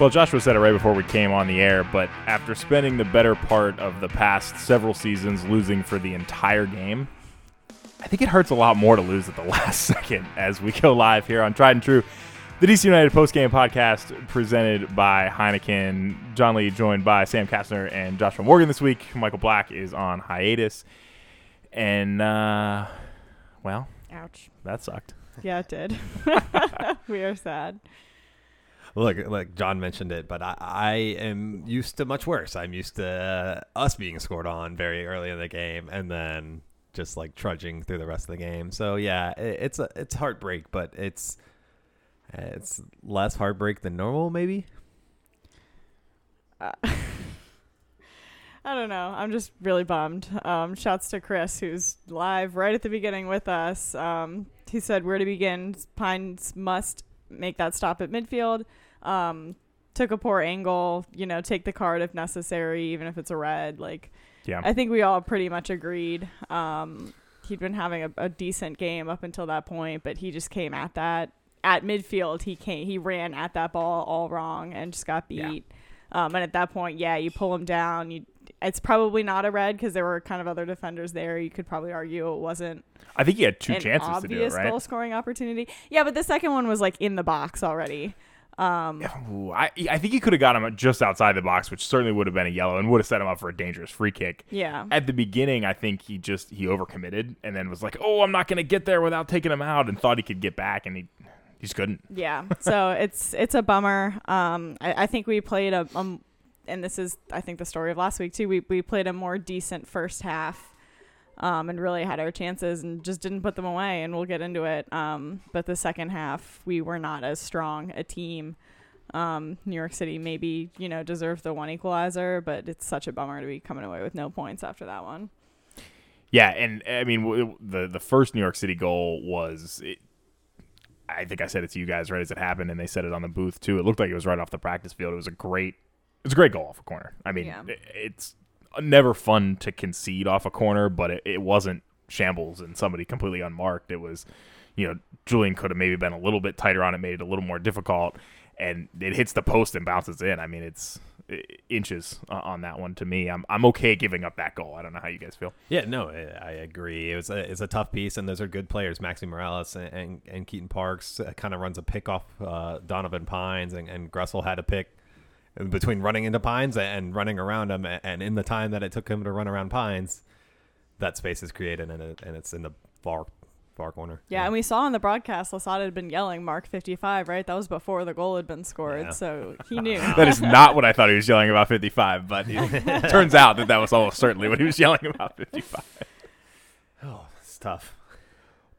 Well, Joshua said it right before we came on the air, but after spending the better part of the past several seasons losing for the entire game, I think it hurts a lot more to lose at the last second as we go live here on Tried and True, the DC United postgame podcast presented by Heineken. John Lee joined by Sam Kastner and Joshua Morgan this week. Michael Black is on hiatus. And, uh, well, Ouch. that sucked. Yeah, it did. we are sad. Look, like John mentioned it, but I, I am used to much worse. I'm used to us being scored on very early in the game and then just like trudging through the rest of the game. So yeah, it, it's a it's heartbreak, but it's it's less heartbreak than normal, maybe. Uh, I don't know. I'm just really bummed. Um, shouts to Chris, who's live right at the beginning with us. Um, he said, Where to begin? Pines must make that stop at midfield. Um, took a poor angle, you know, take the card if necessary, even if it's a red. Like, Yeah. I think we all pretty much agreed. Um, he'd been having a, a decent game up until that point, but he just came at that at midfield. He came, he ran at that ball all wrong and just got Yeah. beat. Um, and at that point, yeah, you pull him down. You, it's probably not a red because there were kind of other defenders there. You could probably argue it wasn't I think he had two chances to do it, right? goal scoring opportunity. Yeah, but the second one was like in the box already. Um, Ooh, I, I think he could have got him just outside the box, which certainly would have been a yellow and would have set him up for a dangerous free kick. yeah. At the beginning, I think he just he overcommitted and then was like, "Oh, I'm not going to get there without taking him out," and thought he could get back, and he he just couldn't. Yeah. So it's it's a bummer. Um, I, I think we played a um, and this is I think the story of last week too. We we played a more decent first half. Um, and really had our chances and just didn't put them away. And we'll get into it. Um, but the second half, we were not as strong a team. Um, New York City maybe you know deserved the one equalizer, but it's such a bummer to be coming away with no points after that one. Yeah, and I mean w- the the first New York City goal was. It, I think I said it to you guys right as it happened, and they said it on the booth too. It looked like it was right off the practice field. It was a great, it was a great goal off a corner. I mean, Yeah. it- it's never fun to concede off a corner, but it, it wasn't shambles and somebody completely unmarked. It was, you know, Julian could have maybe been a little bit tighter on it, made it a little more difficult, and it hits the post and bounces in. I mean, it's inches on that one to me. I'm I'm okay giving up that goal. I don't know how you guys feel. Yeah, no, I I agree. It was a, it's a tough piece, and those are good players. Maxi Moralez and, and, and Keaton Parks uh, kind of runs a pick off uh, Donovan Pines, and, and Gressel had a pick between running into Pines and running around them, And in the time that it took him to run around Pines, that space is created, and, it, and it's in the far far corner. Yeah, and we saw on the broadcast Losada had been yelling Mark 55, right? That was before the goal had been scored, Yeah. so he knew. That is not what I thought he was yelling about 55, but it turns out that that was almost certainly what he was yelling about 55. Oh, it's tough.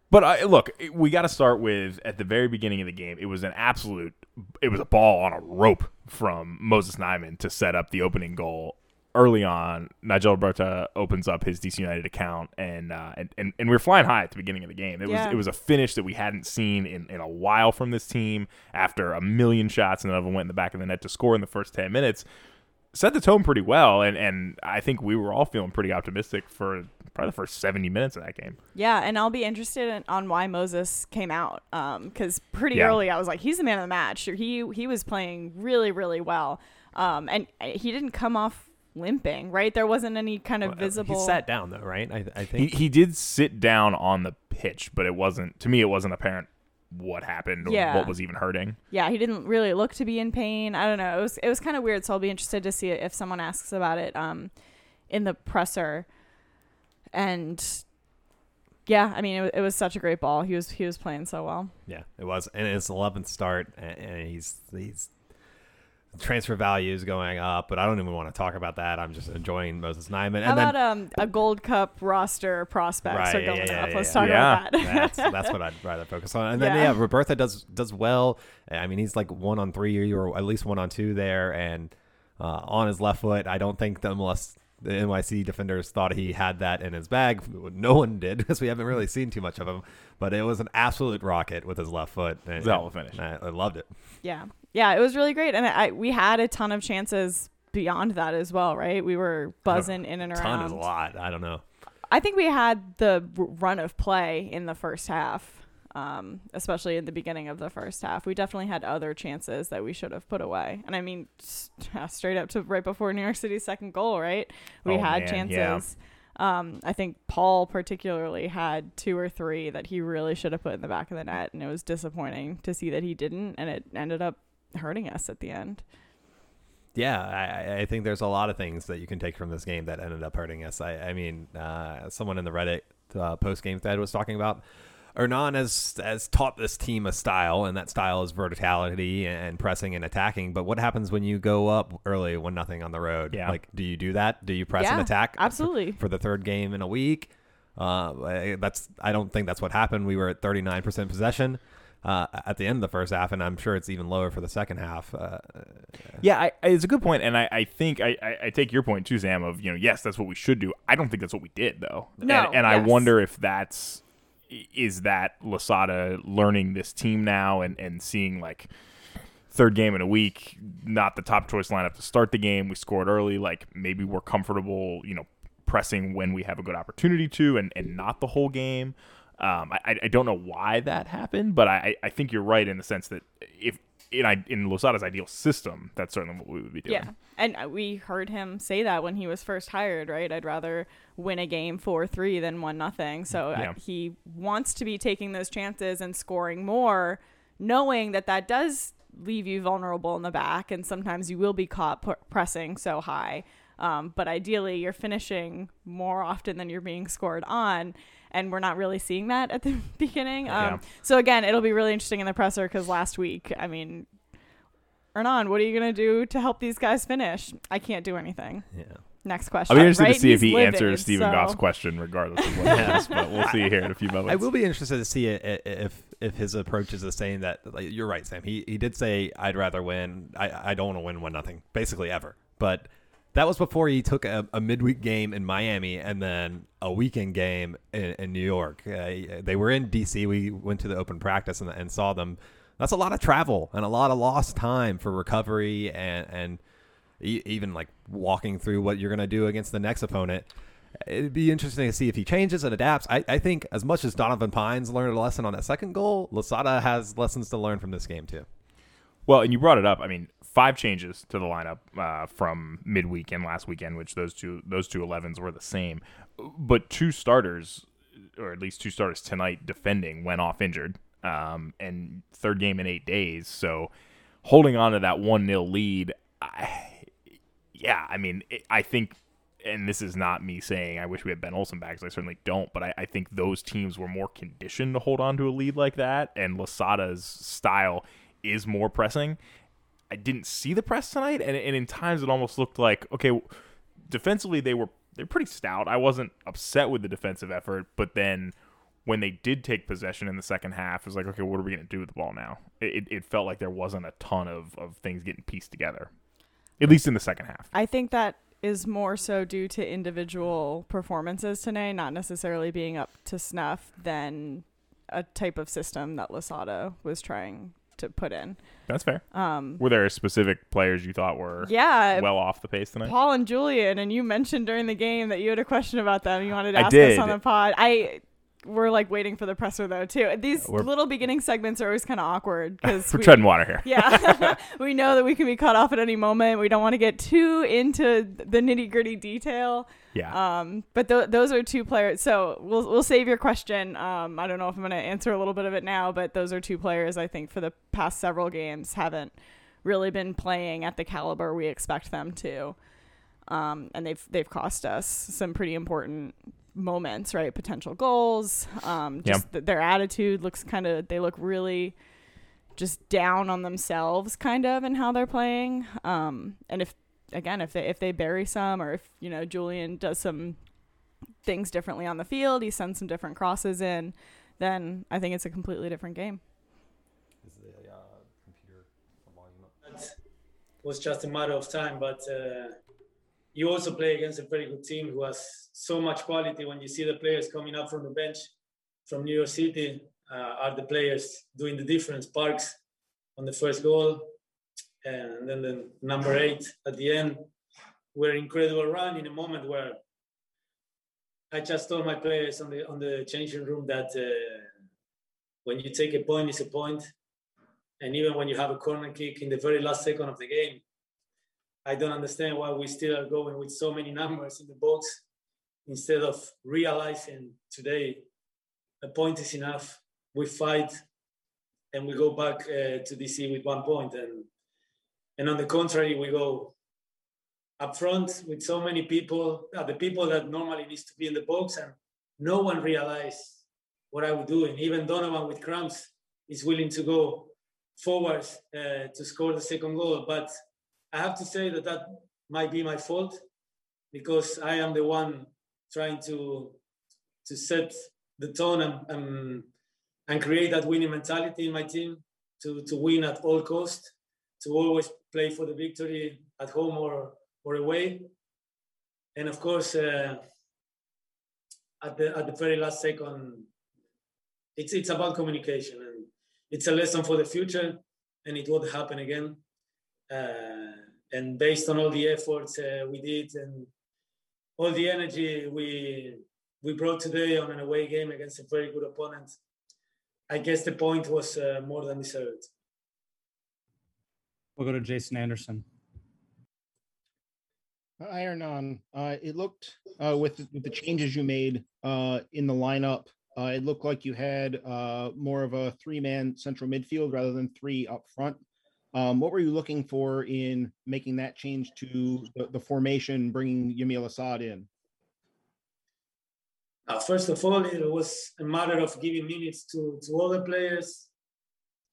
But I, look, we got to start with at the very beginning of the game. It was an absolute. It was a ball on a rope from Moses Nyeman to set up the opening goal. Early on, Nigel Robertha opens up his DC United account, and uh, and, and and we were flying high at the beginning of the game. It Yeah. was it was a finish that we hadn't seen in, in a while from this team. After a million shots, and none of them went in the back of the net to score in the first ten minutes set the tone pretty well, and and I think we were all feeling pretty optimistic for probably the first seventy minutes of that game. Yeah, and I'll be interested in, on why Moses came out. Because pretty Yeah. early, I was like, he's the man of the match. He he was playing really really well, um, and uh, he didn't come off limping. Right, there wasn't any kind of Well, visible. He sat down though, right? I, I think He think. he did sit down on the pitch, but it wasn't to me. It wasn't apparent what happened or Yeah. what was even hurting. yeah, he didn't really look to be in pain. I don't know. It was it was kind of weird. So I'll be interested to see if someone asks about it um, in the presser. And yeah, I mean, it, it was such a great ball. He was he was playing so well. Yeah, it was, and it's 11th start, and, and he's he's transfer value is going up, but I don't even want to talk about that. I'm just enjoying Moses Nyeman. How And then, about um, a Gold Cup roster prospects Right, are yeah, going yeah, up? yeah, Let's yeah. talk Yeah. about that. that's that's what I'd rather focus on. And then Yeah. yeah, Robertha does does well. I mean, he's like one on three or at least one on two there, and uh, on his left foot. I don't think the MLS the NYC defenders thought he had that in his bag. No one did because we haven't really seen too much of him. But it was an absolute rocket with his left foot. And, was hell of a finish. I, I loved it. yeah, yeah, it was really great, and I we had a ton of chances beyond that as well, right? We were buzzing in and around. Ton is a lot. I don't know. I think we had the run of play in the first half. um, especially in the beginning of the first half. We definitely had other chances that we should have put away. And I mean, straight up to right before New York City's second goal, right? We Oh, had man, chances. yeah. Um, I think Paul particularly had two or three that he really should have put in the back of the net, and it was disappointing to see that he didn't, and it ended up hurting us at the end. Yeah, I, I think there's a lot of things that you can take from this game that ended up hurting us. I, I mean, uh, someone in the Reddit uh, post game thread was talking about Hernan has has taught this team a style, and that style is verticality and pressing and attacking. But what happens when you go up early, one nothing on the road? Yeah. Like, do you do that? Do you press and attack? absolutely. For the third game in a week, uh, that's I don't think that's what happened. We were at 39 percent possession. Uh, at the end of the first half, and I'm sure it's even lower for the second half. Uh, Yeah, I, I- it's a good point, and I, I think I, I, I take your point too, Sam. Of you know, yes, that's what we should do. I don't think that's what we did though, No, and, and I wonder if that's is that Losada learning this team now and and seeing like third game in a week, not the top choice lineup to start the game. We scored early, like maybe we're comfortable, you know, pressing when we have a good opportunity to, and and not the whole game. Um, I, I don't know why that happened, but I, I think you're right in the sense that if in I in Losada's ideal system, that's certainly what we would be doing. Yeah. And uh, we heard him say that when he was first hired, right? I'd rather win a game 4-3 than 1 nothing. So uh, Yeah. he wants to be taking those chances and scoring more, knowing that that does leave you vulnerable in the back and sometimes you will be caught pu- pressing so high. Um, but ideally, you're finishing more often than you're being scored on. And we're not really seeing that at the beginning. Um, Yeah. So, again, it'll be really interesting in the presser because last week, I mean, Hernan, what are you going to do to help these guys finish? I can't do anything. yeah. Next question. I'll be interested right? to see if he livid, answers Stephen so- Goff's question, regardless of what he asks. But we'll see here in a few moments. I will be interested to see i- i- if if his approach is the same. That like, you're right, Sam. He he did say I'd rather win. I I don't want to win one nothing, basically ever. But that was before he took a, a midweek game in Miami and then a weekend game in, in New York. Uh, they were in DC. We went to the open practice and, and saw them. That's a lot of travel and a lot of lost time for recovery and and e- even like walking through what you're going to do against the next opponent. It'd be interesting to see if he changes and adapts. I, I think as much as Donovan Pines learned a lesson on that second goal, Losada has lessons to learn from this game too. Well, and you brought it up. I mean, five changes to the lineup uh, from midweek and last weekend, which those two those two 11s were the same, but two starters, or at least two starters tonight defending, went off injured, um, and third game in eight days. So holding on to that one 0 lead, I, yeah, I mean, it, I think. And this is not me saying I wish we had Ben Olsen back, 'cause I certainly don't. But I, I think those teams were more conditioned to hold on to a lead like that, and Losada's style is more pressing. I didn't see the press tonight, and, and in times it almost looked like okay, defensively they were they're pretty stout. I wasn't upset with the defensive effort, but then when they did take possession in the second half, it was like okay, what are we gonna do with the ball now? It, it, it felt like there wasn't a ton of, of things getting pieced together, at least in the second half. I think that is more so due to individual performances today, not necessarily being up to snuff, than a type of system that Losada was trying to put in. That's fair. Um, Were there specific players you thought were yeah, well off the pace tonight? Paul and Julian, and you mentioned during the game that you had a question about them. You wanted to I ask did. us on the pod. I we're like waiting for the presser though too. These We're- little beginning segments are always kind of awkward because We're treading water here. yeah, we know that we can be cut off at any moment. We don't want to get too into the nitty gritty detail. Yeah. Um, but th- those are two players. So we'll we'll save your question. Um, I don't know if I'm going to answer a little bit of it now, but those are two players I think for the past several games haven't really been playing at the caliber we expect them to. Um, and they've they've cost us some pretty important moments, right? Potential goals. Um, Yeah. just th- their attitude looks kind of. They look really just down on themselves, kind of, in how they're playing. Um, and if again, if they if they bury some, or if you know Julian does some things differently on the field, he sends some different crosses in, then I think it's a completely different game. The, uh, computer was just a matter of time. But uh, you also play against a very good team who has so much quality. When you see the players coming up from the bench from New York City, uh, are the players doing the difference? Parks on the first goal, and then the number eight at the end. Were incredible run in a moment where I just told my players on the on the changing room that uh, when you take a point, it's a. And even when you have a corner kick in the very last second of the game, I don't understand why we still are going with so many numbers in the box instead of realizing today a point is enough. We fight and we go back uh, to DC with one. And, and on the contrary, we go up front with so many people, uh, the people that normally needs to be in the box, and no one realized what I was doing. Even Donovan with cramps is willing to go forward uh, to score the second goal. But I have to say that that might be my fault because I am the one trying to to set the tone and, and, and create that winning mentality in my team to, to win at all cost, to always play for the victory at home or or away. And of course, uh, at the at the very last second, it's it's about communication and it's a lesson for the future, and it won't happen again. Uh, and based on all the efforts uh, we did and all the energy we we brought today on an away game against a very good opponent, I guess the point was uh, more than deserved. We'll go to Jason Anderson. Iron on. Uh, it looked uh, with with the changes you made uh, in the lineup. Uh, it looked like you had uh, more of a three man central midfield rather than three up front. Um, what were you looking for in making that change to the, the formation, bringing Yamil Asad in? Uh, first of all, it was a matter of giving minutes to to other players.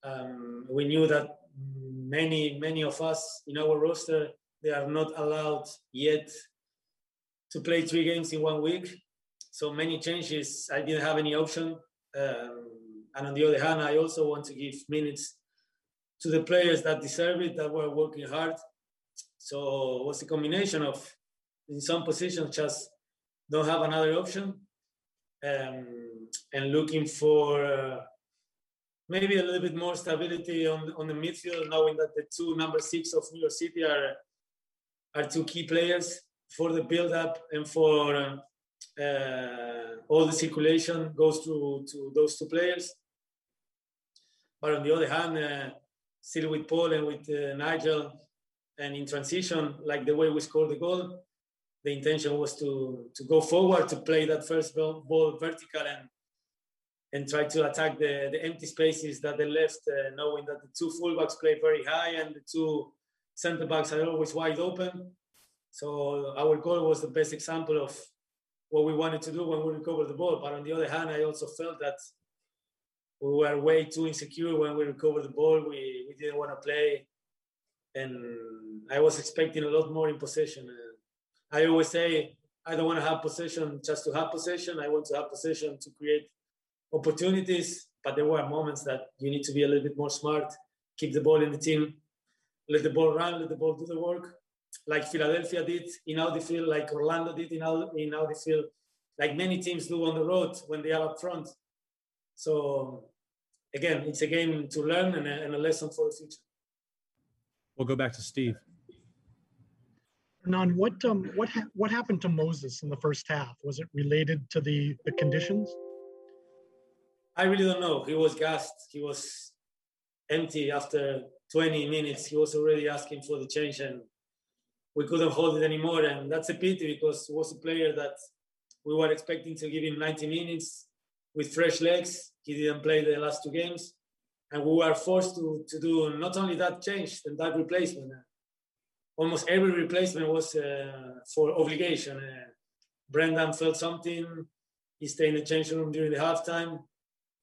Um, we knew that many many of us in our roster they are not allowed yet to play three games in one week. So many changes. I didn't have any option. Um, and on the other hand, I also want to give minutes to the players that deserve it, that were working hard. So it was a combination of, in some positions, just don't have another option, um, and looking for uh, maybe a little bit more stability on on the midfield, knowing that the two number six of New York City are are two key players for the build-up and for uh, all the circulation goes to, to those two players. But on the other hand, uh, still with Paul and with uh, Nigel, and in transition, like the way we scored the goal, the intention was to to go forward to play that first ball, ball vertical and and try to attack the, the empty spaces that they left, uh, knowing that the two fullbacks play very high and the two center backs are always wide open. So our goal was the best example of what we wanted to do when we recovered the ball. But on the other hand, I also felt that we were way too insecure when we recovered the ball. We, we didn't want to play. And I was expecting a lot more in possession. Uh, I always say, I don't want to have possession just to have possession. I want to have possession to create opportunities. But there were moments that you need to be a little bit more smart, keep the ball in the team, let the ball run, let the ball do the work, like Philadelphia did in Audi Field, like Orlando did in Audi, in Audi Field, like many teams do on the road when they are up front. So again, it's a game to learn and a, and a lesson for the future. We'll go back to Steve. Nan, what um what ha- what happened to Moses in the first half? Was it related to the the conditions? I really don't know. He was gassed. He was empty after 20 minutes. He was already asking for the change, and we couldn't hold it anymore. And that's a pity because he was a player that we were expecting to give him 90 minutes with fresh legs. He didn't play the last two games. And we were forced to, to do not only that change and that replacement. Almost every replacement was uh, for obligation. Uh, Brendan felt something. He stayed in the change room during the halftime.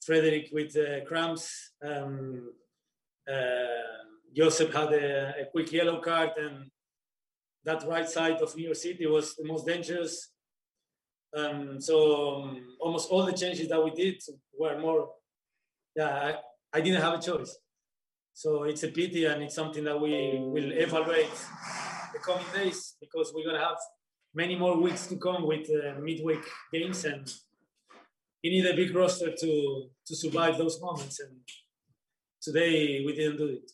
Frederick with uh, cramps. Um, uh, Joseph had a, a quick yellow card and that right side of New York City was the most dangerous. Um, so um, almost all the changes that we did were more, yeah, I, I, didn't have a choice. So it's a pity and it's something that we will evaluate the coming days because we're to have many more weeks to come with uh, midweek games and you need a big roster to, to survive those moments. And today we didn't do it.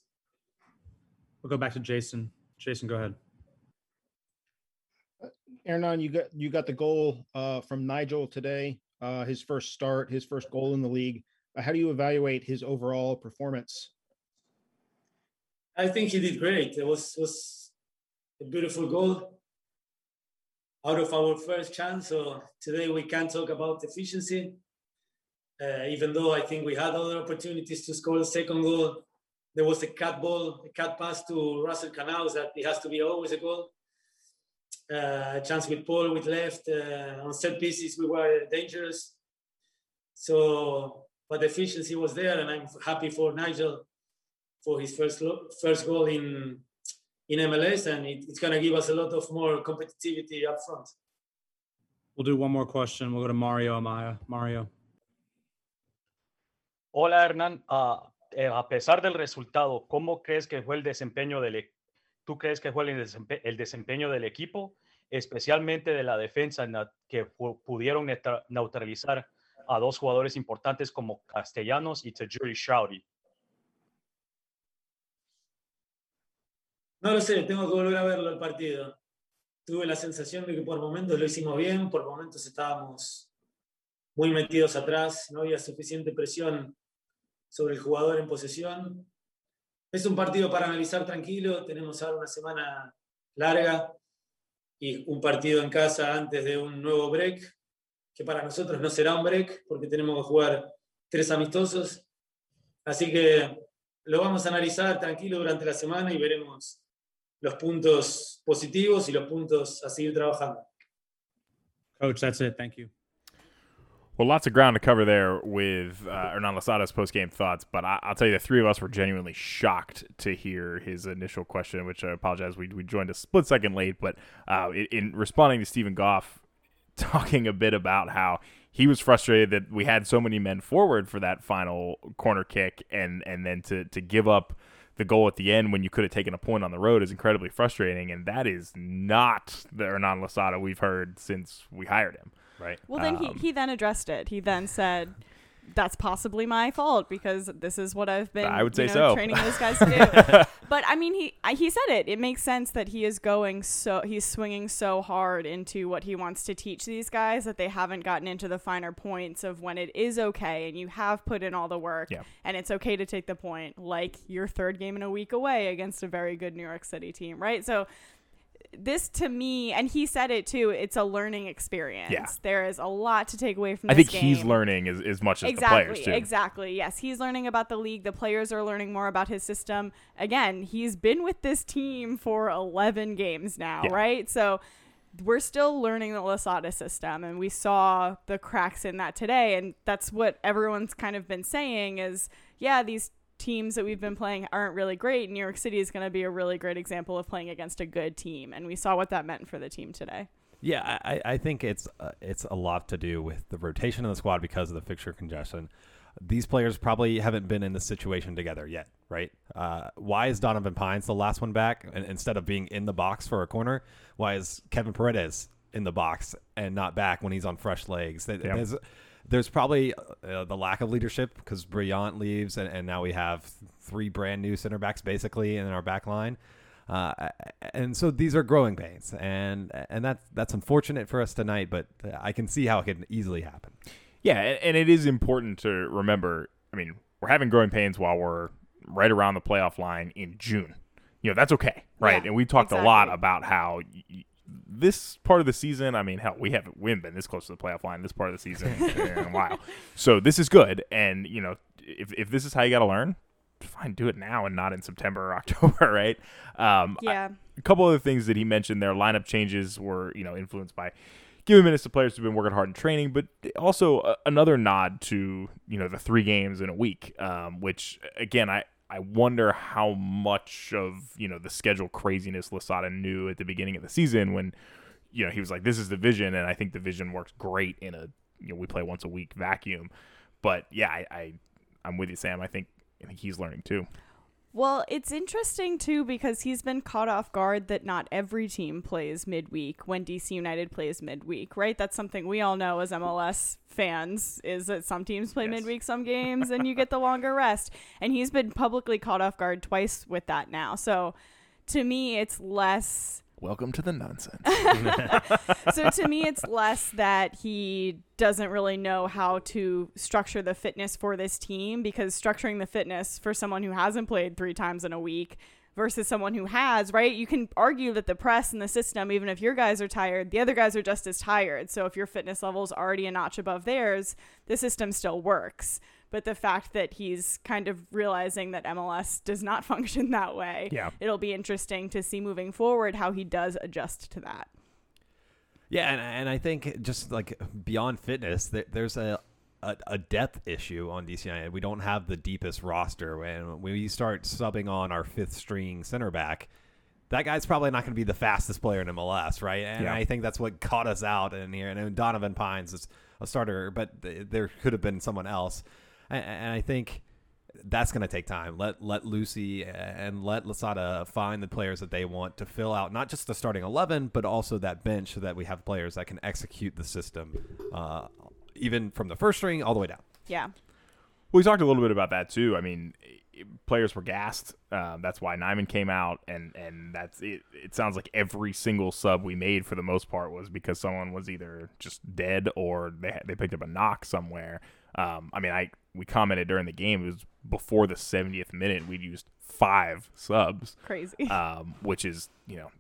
We'll go back to Jason. Jason, go ahead. Hernan, you got you got the goal uh, from Nigel today. Uh, his first start, his first goal in the league. how do you evaluate his overall performance? I think he did great. It was was a beautiful goal out of our first chance. So today we can't talk about efficiency, uh, even though I think we had other opportunities to score the second goal. There was a cut ball, a cut pass to Russell Canouse that it has to be always a goal. Uh, a chance with Paul with left uh, on set pieces we were dangerous. So, but efficiency was there, and I'm happy for Nigel for his first first goal in in MLS, and it, it's going to give us a lot of more competitivity up front. We'll do one more question. We'll go to Mario Amaya. Mario. Hola Hernán, uh, a pesar del resultado, ¿cómo crees que fue el desempeño del e-, tú crees que fue el, desempe el desempeño del equipo, especialmente de la defensa que pudieron neutralizar a dos jugadores importantes como Castellanos y Tajiri Shroudy? No lo sé, tengo que volver a verlo el partido. Tuve la sensación de que por momentos lo hicimos bien, por momentos estábamos muy metidos atrás, no había suficiente presión sobre el jugador en posesión. Es un partido para analizar tranquilo, tenemos ahora una semana larga y un partido en casa antes de un nuevo break, que para nosotros no será un break porque tenemos que jugar tres amistosos. Así que lo vamos a analizar tranquilo durante la semana y veremos los puntos positivos y los puntos a seguir trabajando. Coach, that's it. Thank you. Well, lots of ground to cover there with uh, Hernan Losada's post-game thoughts, but I, will tell you, the three of us were genuinely shocked to hear his initial question, which I apologize. We, we joined a split second late, but uh, in, in responding to Stephen Goff, talking a bit about how he was frustrated that we had so many men forward for that final corner kick, and and then to to give up – the goal at the end when you could have taken a point on the road is incredibly frustrating, and that is not the Hernan Losada we've heard since we hired him. Right. Well, then um, he, he then addressed it. He then said, that's possibly my fault because this is what I've been. I would say know, so. Training those guys to do. but I mean, he he said it. It makes sense that he is going so he's swinging so hard into what he wants to teach these guys that they haven't gotten into the finer points of when it is okay and you have put in all the work yeah. and it's okay to take the point, like your third game in a week away against a very good New York City team, right? So this to me, and he said it too. It's a learning experience. Yeah. there is a lot to take away from. I think game. he's learning as, as much as exactly, the players too. Exactly. Yes, he's learning about the league. The players are learning more about his system. Again, he's been with this team for 11 games now, yeah. right? So we're still learning the Losada system, and we saw the cracks in that today. And that's what everyone's kind of been saying is, yeah, these teams that we've been playing aren't really great, New York City is going to be a really great example of playing against a good team, and we saw what that meant for the team today. Yeah, I, I think it's uh, it's a lot to do with the rotation of the squad because of the fixture congestion. These players probably haven't been in this situation together yet, right? Uh, why is Donovan Pines the last one back and, instead of being in the box for a corner? Why is Kevin Paredes in the box and not back when he's on fresh legs? There's, there's probably uh, the lack of leadership because Brillant leaves, and, and now we have three brand new center backs basically in our back line. Uh, and so these are growing pains, and and that's that's unfortunate for us tonight. But I can see how it can easily happen. Yeah, and it is important to remember. I mean, we're having growing pains while we're right around the playoff line in June. You know, that's okay, right? Yeah, and we talked exactly. a lot about how y- this part of the season, I mean, hell, we haven't we haven't been this close to the playoff line this part of the season in a while. So this is good, and you know, if if this is how you got to learn, fine, do it now and not in September or October, right? Um, Yeah. I- a couple other things that he mentioned there, lineup changes were you know influenced by giving minutes to players who've been working hard in training, but also uh, another nod to you know the three games in a week, um, which again I I wonder how much of you know the schedule craziness Losada knew at the beginning of the season when you know he was like, "This is the vision," and I think the vision works great in a you know we play once a week vacuum. But yeah, I, I I'm with you, Sam. I think I think he's learning too. Well, it's interesting too because he's been caught off guard that not every team plays midweek when DC United plays midweek, right? That's something we all know as MLS fans is that some teams play Yes. midweek some games and you get the longer rest. And he's been publicly caught off guard twice with that now. So to me, it's less Welcome to the nonsense. so to me, it's less that he doesn't really know how to structure the fitness for this team because structuring the fitness for someone who hasn't played three times in a week versus someone who has, right? You can argue that the press and the system, even if your guys are tired, the other guys are just as tired. So if your fitness level is already a notch above theirs, the system still works. But the fact that he's kind of realizing that MLS does not function that way, Yeah. it'll be interesting to see moving forward how he does adjust to that. Yeah, and, and I think just like beyond fitness, there, there's a, a a depth issue on DC United. We don't have the deepest roster. and When we start subbing on our fifth string center back, that guy's probably not going to be the fastest player in MLS, right? And Yeah. I think that's what caught us out in here. And Donovan Pines is a starter, but th- there could have been someone else. And, and I think that's going to take time. Let let Lucy and let Losada find the players that they want to fill out not just the starting eleven, but also that bench, so that we have players that can execute the system, uh, even from the first string all the way down. Yeah. We talked a little bit about that too. I mean, players were gassed. Um, that's why Nyeman came out, and and that's it. It sounds like every single sub we made for the most part was because someone was either just dead or they had- they picked up a knock somewhere. Um, I mean, I we commented during the game. It was before the 70th minute. We'd used five subs, Crazy. um, which is you know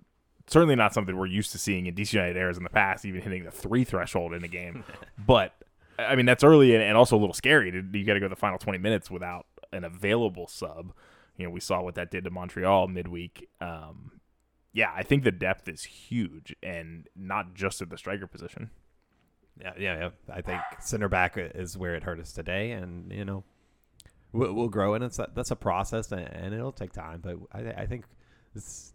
certainly not something we're used to seeing in DC United airs in the past, even hitting the three threshold in a game. but I mean that's early and, and also a little scary. You got to go the final 20 minutes without an available sub. You know, we saw what that did to Montreal midweek. Um, yeah, I think the depth is huge, and not just at the striker position. Yeah, yeah, yeah. I think center back is where it hurt us today, and you know, we'll, we'll grow, and it's a, that's a process, and, and it'll take time. But I, I think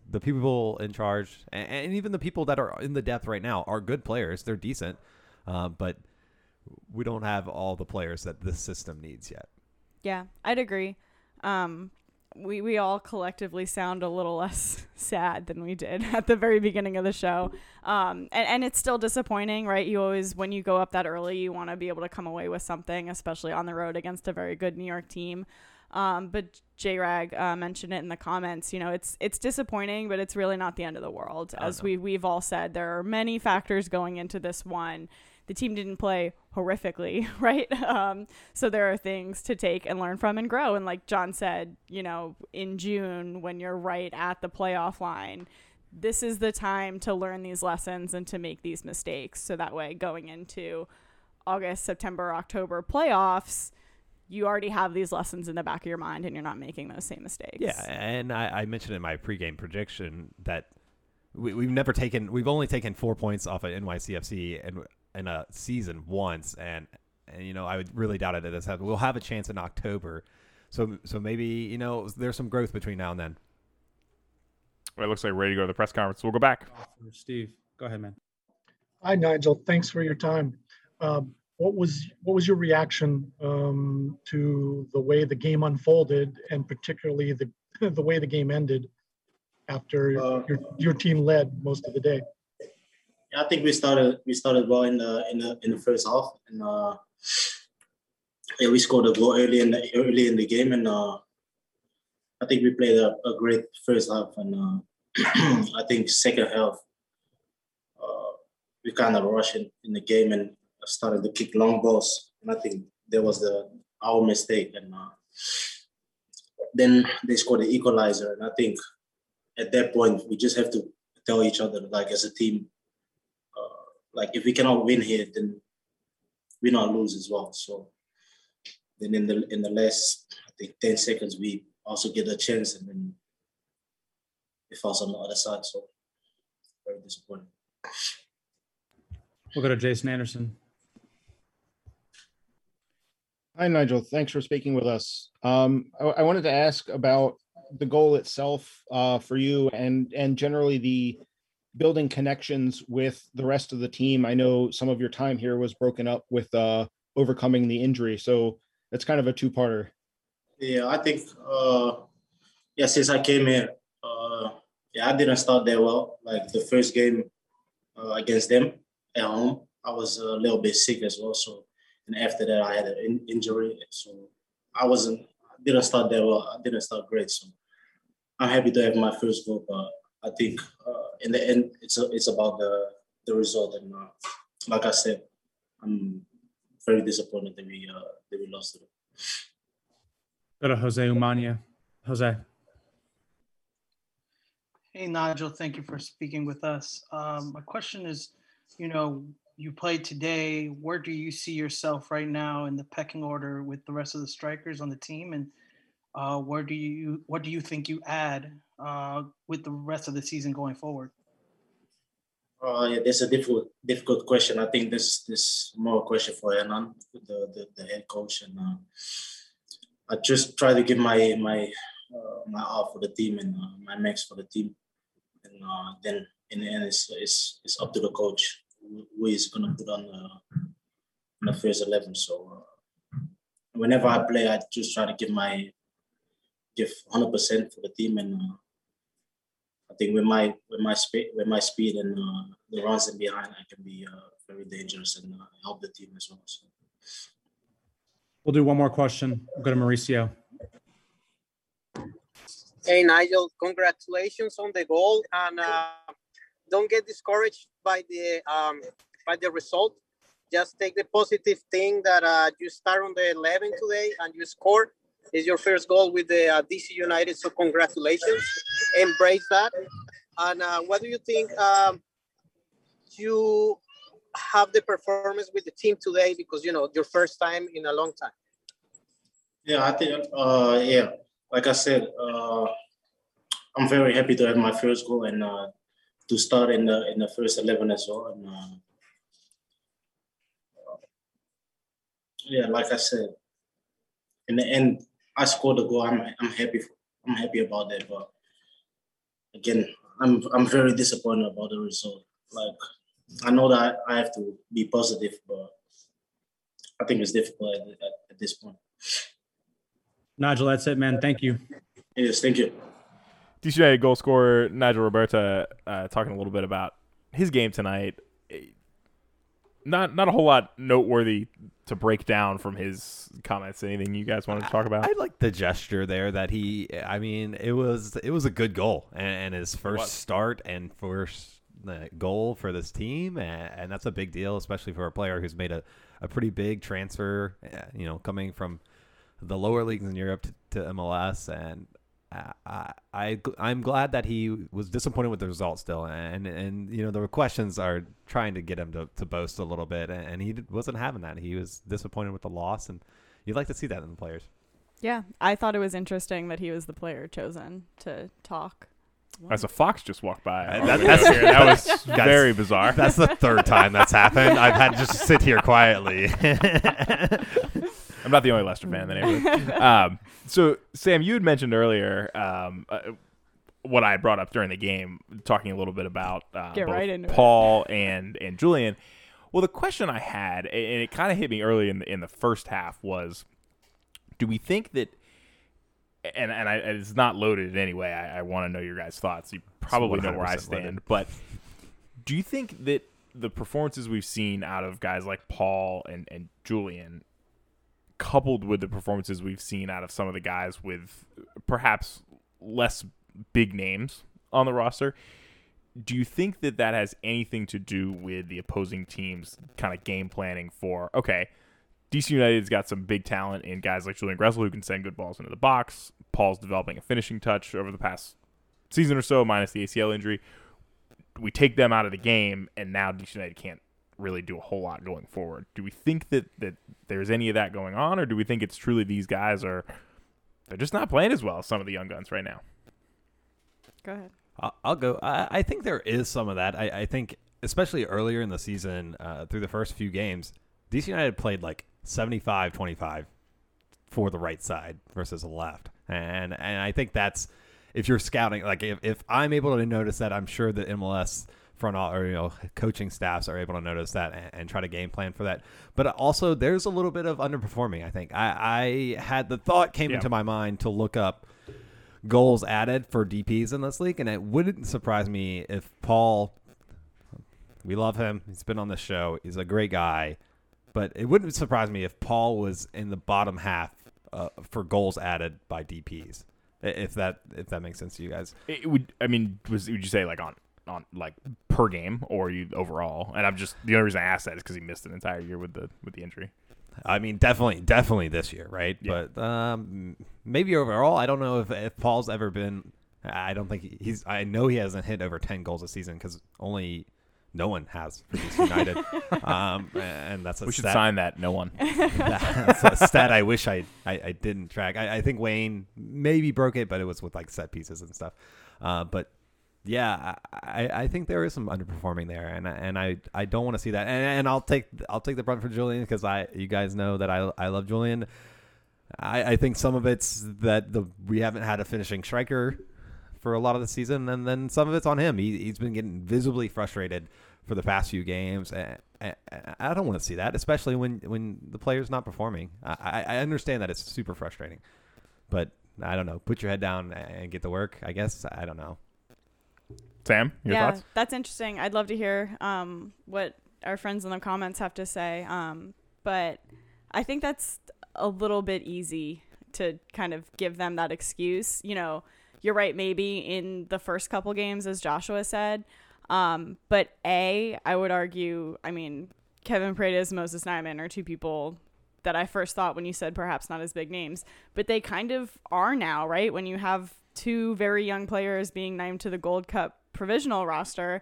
the people in charge, and, and even the people that are in the depth right now, are good players. They're decent, uh, but we don't have all the players that this system needs yet. Yeah, I'd agree. Um, we we all collectively sound a little less sad than we did at the very beginning of the show. Um, and, and it's still disappointing, right? You always when you go up that early, you want to be able to come away with something, especially on the road against a very good New York team. Um, but J Rag uh, mentioned it in the comments. You know, it's it's disappointing, but it's really not the end of the world. As we we've all said, there are many factors going into this one. The team didn't play horrifically, right? Um, so there are things to take and learn from and grow. And like John said, you know, in June when you're right at the playoff line, this is the time to learn these lessons and to make these mistakes. So that way, going into August, September, October playoffs, you already have these lessons in the back of your mind and you're not making those same mistakes. Yeah, and I, I mentioned in my pregame prediction that we, we've never taken, we've only taken four points off of NYCFC in, in a season once, and and you know I would really doubt it that this happen. We'll have a chance in October, so so maybe you know there's some growth between now and then. It looks like we're ready to go to the press conference. We'll go back. Steve, go ahead, man. Hi, Nigel. Thanks for your time. Um, what was what was your reaction um, to the way the game unfolded, and particularly the the way the game ended after Uh, your your team led most of the day? I think we started we started well in the in the in the first half, and uh, yeah, we scored a goal early in the early in the game, and uh, I think we played a, a great first half, and uh, I think second half uh, we kind of rushed in, in the game and started to kick long balls, and I think that was the our mistake, and uh, then they scored the equalizer, and I think at that point we just have to tell each other like as a team like if we cannot win here, then we not lose as well. So then in the in the last I think ten seconds we also get a chance and then it falls on the other side. So very disappointing. We'll go to Jason Anderson. Hi, Nigel. Thanks for speaking with us. Um, I, I wanted to ask about the goal itself uh, for you and and generally the building connections with the rest of the team. I know some of your time here was broken up with uh, overcoming the injury, so it's kind of a two-parter. Yeah, I think uh, yeah since I came here, uh, yeah I didn't start that well. Like the first game uh, against them at home, I was a little bit sick as well. So and after that I had an in- injury, so I wasn't I didn't start that well. I didn't start great. So I'm happy to have my first goal, but I think uh, in the end, it's a, it's about the the result. And uh, like I said, I'm very disappointed that we uh, that we lost it. Go to Jose Umania. Jose. Hey, Nigel, thank you for speaking with us. Um, my question is, you know, you played today. Where do you see yourself right now in the pecking order with the rest of the strikers on the team, and uh, where do you what do you think you add uh, with the rest of the season going forward? Uh, yeah, that's a difficult difficult question. I think this this more a question for Hernan, the, the the head coach, and uh, I just try to give my my uh, my all for the team and uh, my max for the team, and uh, then in the end, it's, it's it's up to the coach who is gonna put on uh, on the first eleven. So uh, whenever I play, I just try to give my give hundred percent for the team, and uh, I think with my with my speed with my speed and uh, the runs in behind, I can be uh, very dangerous and uh, help the team as well. So. We'll do one more question. We'll go to Mauricio. Hey Nigel, congratulations on the goal, and uh, don't get discouraged by the um, by the result. Just take the positive thing that uh, you start on the 11 today and you scored. Is your first goal with the uh, DC United, so congratulations. Embrace that. And uh, what do you think? Um, you have the performance with the team today because you know your first time in a long time. Yeah, I think uh, yeah, like I said, uh, I'm very happy to have my first goal and uh, to start in the in the first eleven as well. And uh, yeah, like I said, in the end, I scored the goal. I'm I'm happy. For, I'm happy about that. But again, I'm I'm very disappointed about the result. Like I know that I have to be positive, but I think it's difficult at, at, at this point. Nigel, that's it, man. Thank you. Yes, thank you. DC United goal scorer Nigel Robertha uh, talking a little bit about his game tonight. Not not a whole lot noteworthy to break down from his comments. Anything you guys want to talk about? I like the gesture there that he. I mean, it was it was a good goal and, and his first start and first uh, goal for this team, and, and, that's a big deal, especially for a player who's made a, a pretty big transfer. Uh, you know, coming from the lower leagues in Europe to, to MLS, and I, I I'm glad that he was disappointed with the result still, and and you know the questions are trying to get him to, to boast a little bit, and he wasn't having that. He was disappointed with the loss, and you'd like to see that in the players. Yeah, I thought it was interesting that he was the player chosen to talk. As a fox just walked by, uh, that, that's, that was very bizarre. That's the third time that's happened. I've had to just sit here quietly. I'm not the only Leicester fan in the neighborhood. Um, so, Sam, you had mentioned earlier um, uh, what I brought up during the game, talking a little bit about uh, Get both right into it. Paul and and Julian. Well, the question I had, and it kind of hit me early in the in the first half, was, do we think that? And and I, it's not loaded in any way. I, I want to know your guys' thoughts. You probably know where I stand, loaded. but do you think that the performances we've seen out of guys like Paul and, and Julian, coupled with the performances we've seen out of some of the guys with perhaps less big names on the roster, do you think that that has anything to do with the opposing team's kind of game planning for, okay, DC United's got some big talent in guys like Julian Gressel who can send good balls into the box. Paul's developing a finishing touch over the past season or so, minus the ACL injury. We take them out of the game, and now DC United can't really do a whole lot going forward. Do we think that, that there's any of that going on, or do we think it's truly these guys are they're just not playing as well as some of the young guns right now? Go ahead. I'll, I'll go. I, I think there is some of that. I, I think, especially earlier in the season, uh, through the first few games, DC United played like 75 25 for the right side versus the left. And, and I think that's, if you're scouting, like if, if I'm able to notice that, I'm sure that MLS front or you know coaching staffs are able to notice that and, and try to game plan for that. But also, there's a little bit of underperforming. I think I, I had the thought came Yeah. into my mind to look up goals added for DPS in this league, and it wouldn't surprise me if Paul. We love him. He's been on the show. He's a great guy, but it wouldn't surprise me if Paul was in the bottom half uh, for goals added by DPS. if that if that makes sense to you guys. It would I mean was would you say like on on like per game or you overall? And I'm just the only reason I asked that is because he missed an entire year with the with the injury. I mean, definitely, definitely this year, right? Yeah. But um, maybe overall, I don't know if, if Paul's ever been. I don't think he's. I know he hasn't hit over ten goals a season because only no one has for DC United. um, and that's a We should stat, sign that. No one. that's a stat I wish I I, I didn't track. I, I think Wayne maybe broke it, but it was with like set pieces and stuff. Uh, but yeah, I, I think there is some underperforming there, and I- and I, I don't want to see that. And, and I'll take I'll take the brunt for Julian because I you guys know that I I love Julian. I, I think some of it's that the we haven't had a finishing striker for a lot of the season, and then some of it's on him. He he's been getting visibly frustrated for the past few games. And, and I don't want to see that, especially when when the player's not performing. I, I I understand that it's super frustrating, but I don't know. Put your head down and get to work. I guess I don't know. Sam, your yeah, thoughts? that's interesting. I'd love to hear um, what our friends in the comments have to say. Um, but I think that's a little bit easy to kind of give them that excuse. You know, you're right, maybe in the first couple games, as Joshua said. Um, but A, I would argue, I mean, Kevin Paredes, Moses Nyeman are two people that I first thought when you said perhaps not as big names, but they kind of are now, right? When you have two very young players being named to the Gold Cup provisional roster,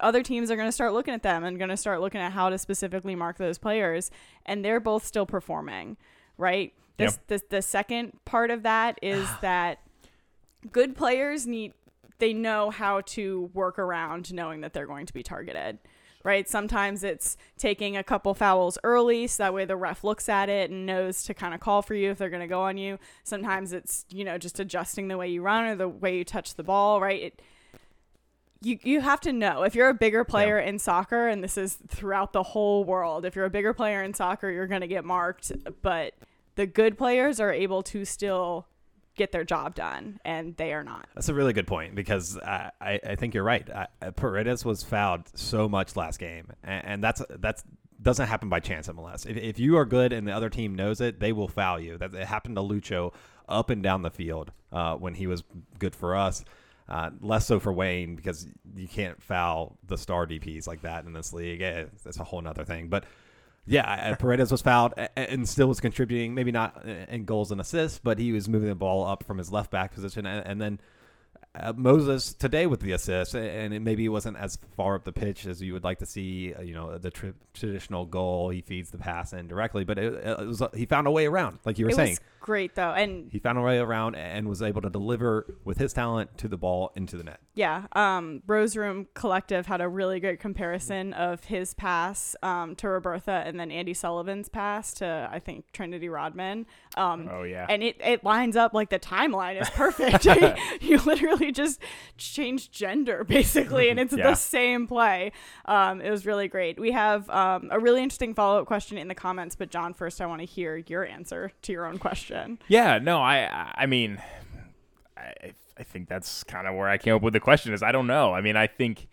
other teams are going to start looking at them and going to start looking at how to specifically mark those players, and they're both still performing, right? This, this the second part of that is that good players need they know how to work around knowing that they're going to be targeted right? Sometimes it's taking a couple fouls early so that way the ref looks at it and knows to kind of call for you if they're going to go on you. Sometimes it's you know just adjusting the way you run or the way you touch the ball right? It, you you have to know if you're a bigger player in soccer and this is throughout the whole world if you're a bigger player in soccer you're going to get marked but the good players are able to still get their job done and they are not That's a really good point because I, I, I think you're right. I- Paredes was fouled so much last game, and, and that's that's doesn't happen by chance MLS. If, if you are good and the other team knows it, they will foul you. That it happened to Lucho up and down the field uh, when he was good for us. Uh, less so for Wayne because you can't foul the star DPS like that in this league. Eh, That's a whole nother thing. But yeah, Paredes was fouled and still was contributing, maybe not in goals and assists, but he was moving the ball up from his left back position. And, then uh, Moses today with the assist, and it maybe wasn't as far up the pitch as you would like to see. Uh, you know, the tr- traditional goal, he feeds the pass in directly, but it, it was he found a way around, like you were it saying. Was great though and He found a way around and was able to deliver with his talent to the ball into the net. yeah um rose room collective had a really great comparison of his pass um to Robertha and then Andi Sullivan's pass to i think trinity rodman um Oh, yeah. and it it lines up like the timeline is perfect you literally just change gender basically and it's Yeah. the same play um it was really great we have um a really interesting follow-up question in the comments but john first i want to hear your answer to your own question Yeah, no, I I- I mean I I think that's kind of where I came up with the question is I don't know. I mean, I think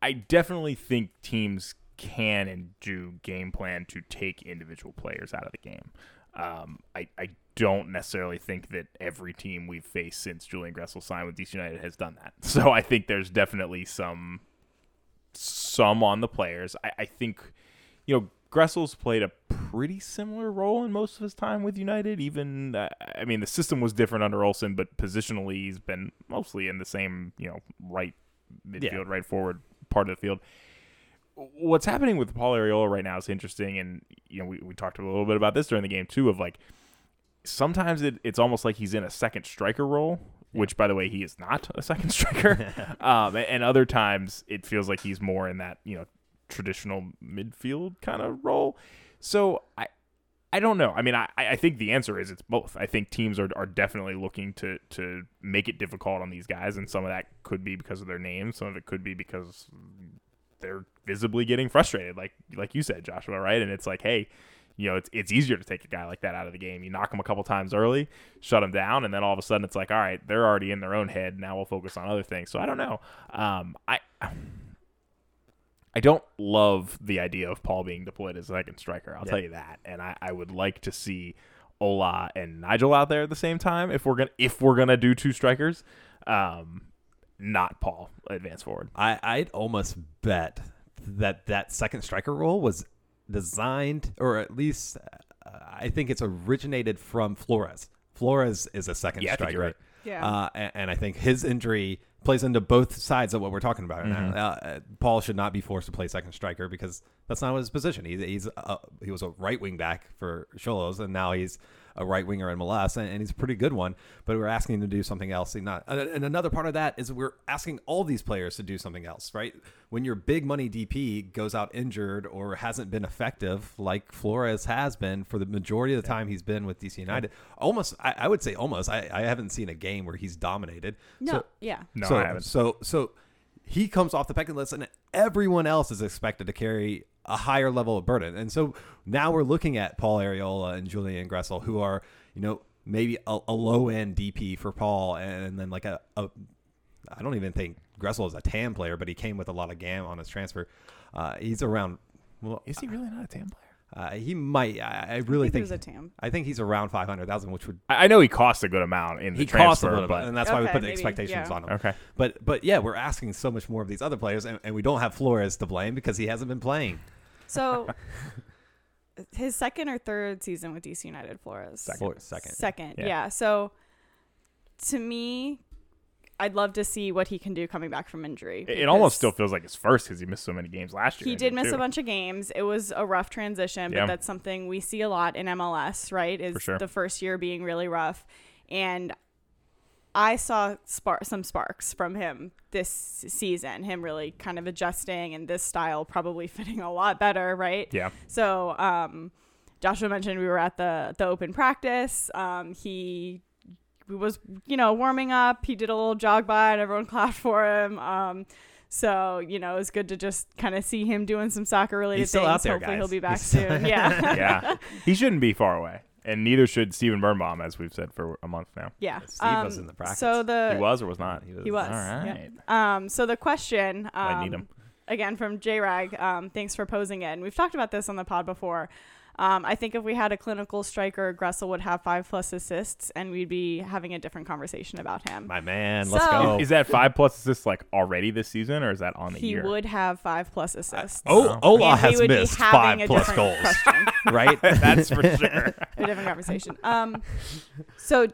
I definitely think teams can and do game plan to take individual players out of the game. Um, I, I don't necessarily think that every team we've faced since Julian Gressel signed with DC United has done that. So I think there's definitely some some on the players. I, I think, you know, Gressel's played a pretty similar role in most of his time with United. Even, uh, I mean, the system was different under Olsen, but positionally he's been mostly in the same, you know, right midfield, Yeah. right forward part of the field. What's happening with Paul Arriola right now is interesting, and you know, we, we talked a little bit about this during the game too. Of like, sometimes it, it's almost like he's in a second striker role, which by the way he is not a second striker. um, and other times it feels like he's more in that you know traditional midfield kind of role. So I I don't know. I mean, I, I think the answer is it's both. I think teams are, are definitely looking to to make it difficult on these guys, and some of that could be because of their names. Some of it could be because they're visibly getting frustrated, like like you said, Joshua, right? And it's like, hey, you know, it's it's easier to take a guy like that out of the game. You knock him a couple times early, shut him down, and then all of a sudden it's like, all right, they're already in their own head. Now we'll focus on other things. So I don't know. Um, I. I don't love the idea of Paul being deployed as a second striker. I'll Yeah. tell you that. And I, I would like to see Ola and Nigel out there at the same time if we're gonna if we're gonna do two strikers. Um, not Paul advance forward. I, I'd almost bet that that second striker role was designed, or at least uh, I think it's originated from Flores. Flores is a second Yeah, striker. right. Yeah. Uh, and, and I think his injury plays into both sides of what we're talking about. right now. Mhm. Uh, Paul should not be forced to play second striker because that's not his position. He, he's a, he was a right wing back for Xolos, and now he's a right winger in MLS, and, and he's a pretty good one. But we're asking him to do something else. And not, and and another part of that is we're asking all these players to do something else, right? When your big money DP goes out injured or hasn't been effective, like Flores has been for the majority of the time he's been with DC United, almost I, I would say almost. I, I haven't seen a game where he's dominated. No, So- yeah. No, so, I haven't. So so he comes off the pecking list, and everyone else is expected to carry a higher level of burden. And so now we're looking at Paul Arriola and Julian Gressel, who are you know maybe a, a low end DP for Paul, and then like a, a I don't even think Gressel is a TAM player, but he came with a lot of GAM on his transfer. Uh, he's around. Well, Is he really not a TAM player? uh, he might. I, I really think think, he a TAM. I think he's around five hundred thousand, which would I, I know he costs a good amount in the he transfer, costs a little but bit, and that's why we put maybe, expectations yeah. on him. okay. But but yeah, we're asking so much more of these other players, and, and we don't have Flores to blame because he hasn't been playing. So his second or third season with DC United Flores. Second. Second. Second, Yeah. yeah. So to me, I'd love to see what he can do coming back from injury. It, it almost still feels like his first because he missed so many games last year. He did miss too. a bunch of games. It was a rough transition, Yeah. but that's something we see a lot in MLS, right? Is For sure. the first year being really rough. And I saw some sparks from him this season, him really kind of adjusting and this style probably fitting a lot better, right? Yeah. So, um, Joshua mentioned we were at the the open practice. Um, he was, you know, warming up. He did a little jog by, and everyone clapped for him. Um, so you know, it was good to just kind of see him doing some soccer related things. out there, Hopefully, guys. he'll be back He's soon. Yeah, yeah. He shouldn't be far away, and neither should Steven Birnbaum, as we've said for a month now. yeah. Steve was Um, in the practice. So the He was or was not? He was. He was. All yeah. Um, so the question, um, Might need him. again from J Rag. Um, thanks for posing it. And we've talked about this on the pod before. Um, I think if we had a clinical striker, Gressel would have five plus assists, and we'd be having a different conversation about him. My man, let's So- go. Is that five plus assists like already this season, or is that on the he year? would have five plus assists. Oh, Ola And we has would be missed five plus goals, right? That's for sure. a different conversation. Um, so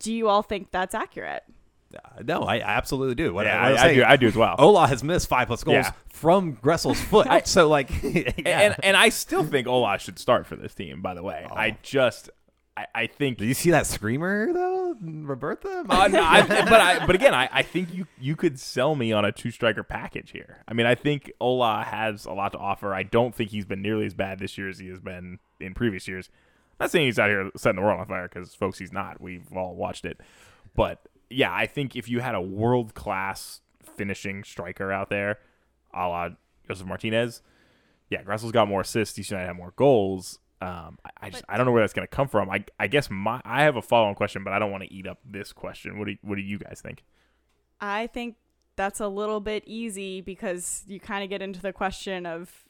do you all think that's accurate? No, I, I absolutely do. What, Yeah, I'm I- I do- I do as well. Ola has missed five plus goals Yeah. from Gressel's foot. so like, yeah. and and I still think Ola should start for this team. By the way, Oh. I just I, I think. did you see that screamer though, Robertha? Uh, no, I, but I, but again, I, I think you you could sell me on a two striker package here. I mean, I think Ola has a lot to offer. I don't think he's been nearly as bad this year as he has been in previous years. I'm not saying he's out here setting the world on fire because, folks, he's not. We've all watched it, but yeah, I think if you had a world class finishing striker out there, a la Josef Martinez, yeah, Gressel's got more assists. DC United have more goals. Um, I, I just I don't know where that's going to come from. I I guess my I have a follow on question, but I don't want to eat up this question. What do what do you guys think? I think that's a little bit easy because you kind of get into the question of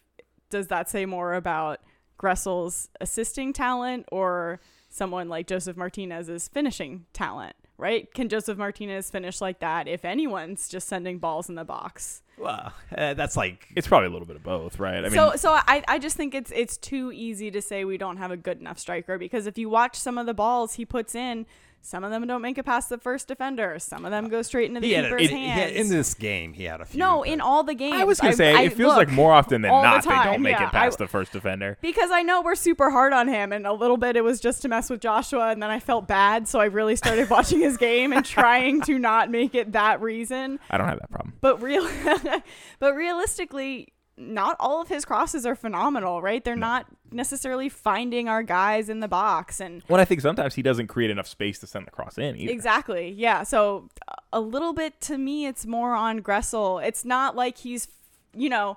does that say more about Gressel's assisting talent or someone like Josef Martinez's finishing talent, right? Can Josef Martinez finish like that if anyone's just sending balls in the box? Well, uh, that's like It's probably a little bit of both, right? I mean, so so I, I just think it's it's too easy to say we don't have a good enough striker because if you watch some of the balls he puts in, some of them don't make it past the first defender, some of them uh, go straight into the he had, a, keeper's it- he hands. in this game. He had a few. no, in all the games. I was gonna say I- it feels look, like more often than all the not they don't make yeah, it past I- the first defender. because I know we're super hard on him, and a little bit it was just to mess with Joshua, and then I felt bad, so I really started watching his game and trying to not make it that reason. I don't have that problem. But real, but realistically, not all of his crosses are phenomenal, right? They're not necessarily finding our guys in the box, and Well, I think sometimes he doesn't create enough space to send the cross in either. Exactly. Yeah. So a little bit to me, it's more on Gressel. It's not like he's, you know,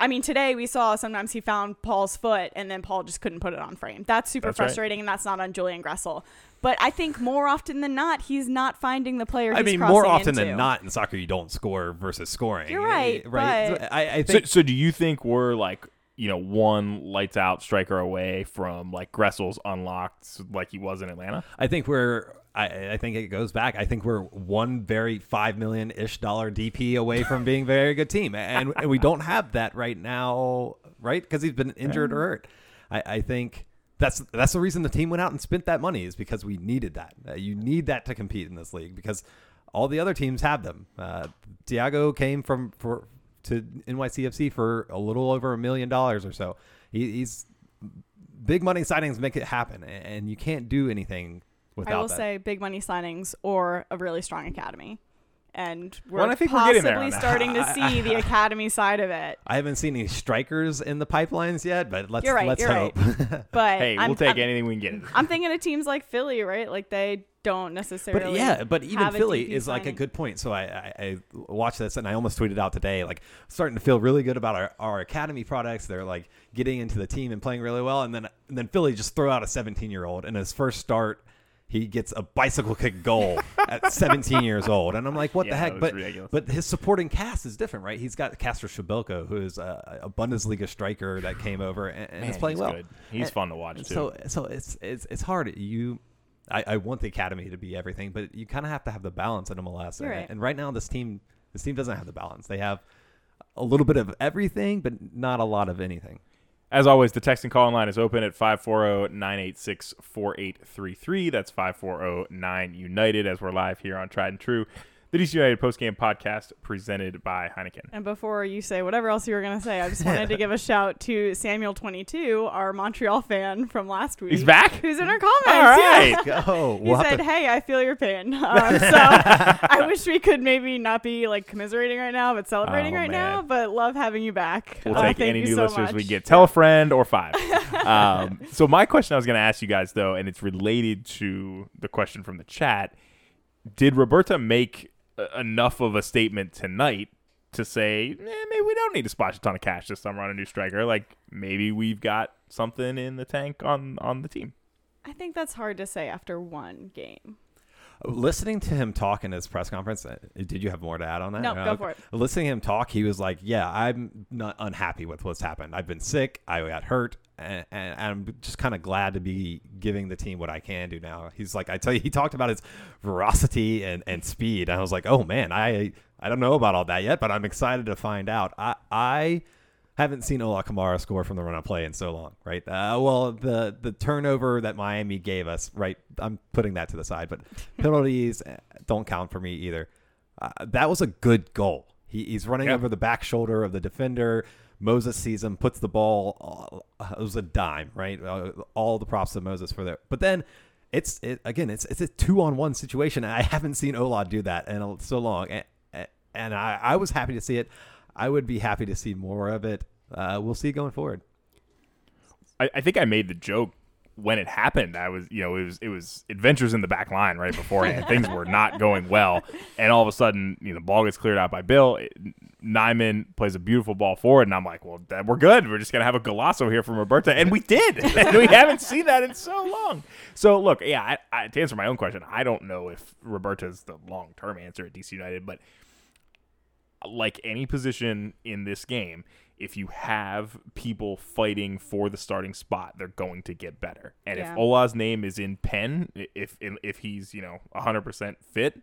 I mean, today we saw sometimes he found Paul's foot and then Paul just couldn't put it on frame. That's super That's right. frustrating, and that's not on Julian Gressel. But I think more often than not, he's not finding the player. I he's mean, more often into. than not in soccer, you don't score versus scoring. You're right, eh, right? but- I, I So, so do you think we're like you know, one lights out striker away from like Gressel's unlocked like he was in Atlanta? I think we're. I, I think it goes back. I think we're one very five million ish dollar DP away from being a very good team, and, and we don't have that right now, right? Because he's been injured or hurt. I, I think that's that's the reason the team went out and spent that money is because we needed that. Uh, you need that to compete in this league because all the other teams have them. Uh, Thiago came from for to NYCFC for a little over a million dollars or so. He, he's big money signings make it happen, and you can't do anything without I will that. say big money signings or a really strong academy. And we're Well, I think we're there possibly starting to see the academy side of it. I haven't seen any strikers in the pipelines yet, but let's You're right, let's you're hope. But Hey, I'm, we'll take I'm- anything we can get. I'm thinking of teams like Philly, right? Like they don't necessarily. But yeah, but even Philly DP is like a good point. So I, I, I watched this and I almost tweeted out today, like starting to feel really good about our, our academy products. They're like getting into the team and playing really well. And then and then Philly just throw out a 17 year old in his first start. He gets a bicycle kick goal at 17 years old, and I'm like, "What Yeah, the heck?" But ridiculous. but his supporting cast is different, right? He's got Kacper Przybylko, who is a, a Bundesliga striker that came over and, and Man, is playing he's well. good. He's And- fun to watch, too. So so it's it's it's hard. You, I, I want the academy to be everything, but you kind of have to have the balance in MLS. You're and, right. and right now, this team this team doesn't have the balance. They have a little bit of everything, but not a lot of anything. As always, the text and call line is open at 540-986-4833. That's 540-9-UNITED as we're live here on Tried and True, the DC United postgame podcast presented by Heineken. And before you say whatever else you were going to say, I just wanted to give a shout to Samuel22, our Montreal fan from last week. He's back? Who's in our comments. All right. Yeah. Go. He We'll said, to- "Hey, I feel your pain." Um, so I wish we could maybe not be like commiserating right now, but celebrating Oh, right now. But love having you back. We'll Uh, take any new so listeners we get. Tell a friend or five. um, so my question I was going to ask you guys though, and it's related to the question from the chat: Did Robertha make enough of a statement tonight to say, eh, maybe we don't need to splash a ton of cash this summer on a new striker? Like maybe we've got something in the tank on on the team. I think that's hard to say after one game. Listening to him talk in his press conference, uh, did you have more to add on that? No, Uh, go okay. for it. Listening to him talk, he was like, "Yeah, I'm not unhappy with what's happened. I've been sick. I got hurt, and, and I'm just kind of glad to be giving the team what I can do now." He's like, "I tell you," he talked about his veracity and, and speed. And I was like, "Oh man, I I don't know about all that yet, but I'm excited to find out." I I haven't seen Ola Kamara score from the run of play in so long, right? Uh, well, the the turnover that Miami gave us, right? I'm putting that to the side, but penalties eh, don't count for me either. Uh, that was a good goal. He, he's running Yeah. over the back shoulder of the defender. Moses sees him, puts the ball. Uh, it was a dime, right? Uh, all the props to Moses for that. But then it's it, again, it's it's a two on one situation, I haven't seen Ola do that in so long, and, and I, I was happy to see it. I would be happy to see more of it. Uh, we'll see going forward. I, I think I made the joke when it happened. I was, you know, it was it was adventures in the back line right beforehand. Things were not going well, and all of a sudden, you know, the ball gets cleared out by Bill. It, Nyeman plays a beautiful ball forward, and I'm like, well, that, we're good. We're just gonna have a golasso here from Robertha, and we did. and we haven't seen that in so long. So look, yeah, I, I, to answer my own question, I don't know if Robertha's the long term answer at DC United, but like any position in this game, if you have people fighting for the starting spot, they're going to get better. And Yeah. if Ola's name is in pen, if if he's you know 100% fit,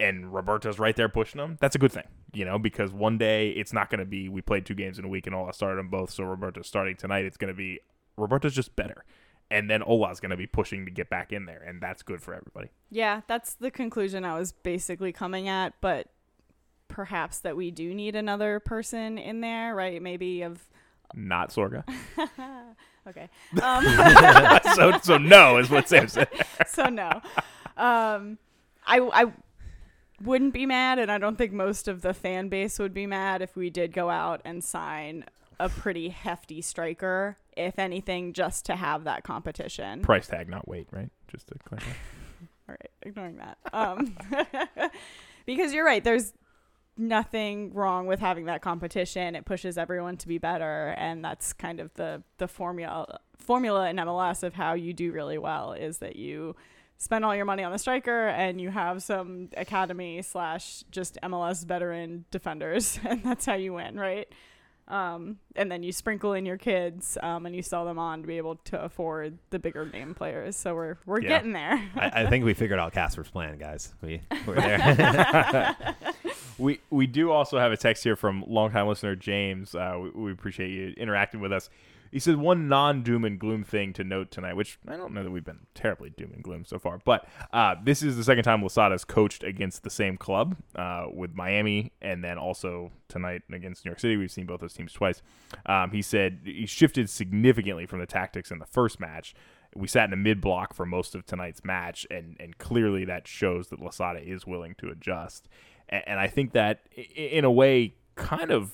and Roberto's right there pushing him, that's a good thing, you know, because one day it's not going to be we played two games in a week and Ola started them both, so Roberto's starting tonight. It's going to be Roberto's just better, and then Ola's going to be pushing to get back in there, and that's good for everybody. Yeah, that's the conclusion I was basically coming at, but perhaps that we do need another person in there, right? Maybe of Not Sorga. okay. Um, so so no is what Sam said. so no. Um, I I wouldn't be mad, and I don't think most of the fan base would be mad if we did go out and sign a pretty hefty striker. If anything, just to have that competition. Price tag, not weight, right? Just to clarify. All right, ignoring that. Um, because you're right. There's nothing wrong with having that competition. It pushes everyone to be better, and that's kind of the the formula formula in MLS of how you do really well is that you spend all your money on the striker and you have some academy slash just MLS veteran defenders, and that's how you win, right? Um, and then you sprinkle in your kids, um, and you sell them on to be able to afford the bigger name players. So we're we're Yeah. getting there. I, I think we figured out Kasper's plan, guys. We we're there. we we do also have a text here from longtime listener James. Uh, we, we appreciate you interacting with us. He said one non doom and gloom thing to note tonight, which I don't know that we've been terribly doom and gloom so far, but uh, this is the second time Losada's coached against the same club uh, with Miami, and then also tonight against New York City. We've seen both those teams twice. Um, he said he shifted significantly from the tactics in the first match. We sat in a mid block for most of tonight's match, and and clearly that shows that Lasada is willing to adjust. And, and I think that in a way kind of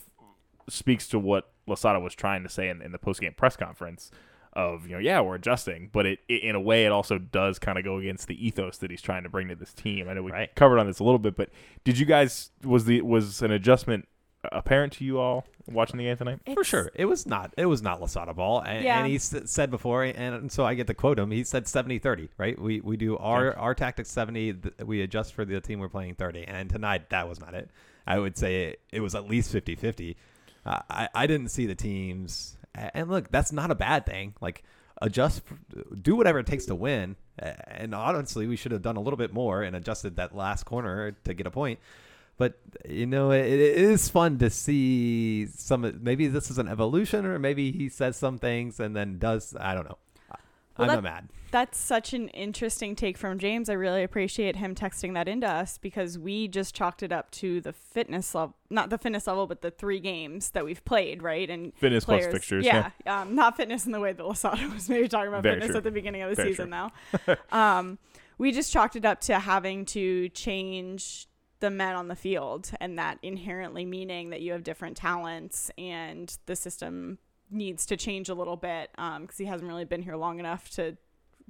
speaks to what Losada was trying to say in, in the post game press conference of you know yeah we're adjusting, but it, it in a way it also does kind of go against the ethos that he's trying to bring to this team. I know we covered on this a little bit, but did you guys was the was an adjustment apparent to you all watching the game tonight? For sure, it was not. It was not Losada ball, and, Yeah. and he s- said before, and so I get to quote him. He said 70-30, right? We we do our our tactics seventy. th- We adjust for the team we're playing thirty, and tonight that was not it. I would say it, it was at least 50-50. Uh, I I didn't see the teams, a- and look, that's not a bad thing. Like adjust, do whatever it takes to win. A- And honestly, we should have done a little bit more and adjusted that last corner to get a point. But you know, it, it is fun to see some. Maybe this is an evolution, or maybe he says some things and then does. I don't know. Well, I'm that- not mad. That's such an interesting take from James. I really appreciate him texting that into us because we just chalked it up to the fitness level, not the fitness level, but the three games that we've played, right? And Fitness plus players- fixtures, Yeah, Um, not fitness in the way that Losada was maybe talking about Very fitness true. at the beginning of the Very season. true. Now, um, we just chalked it up to having to change the men on the field, and that inherently meaning that you have different talents and the system needs to change a little bit because he hasn't really been here long enough to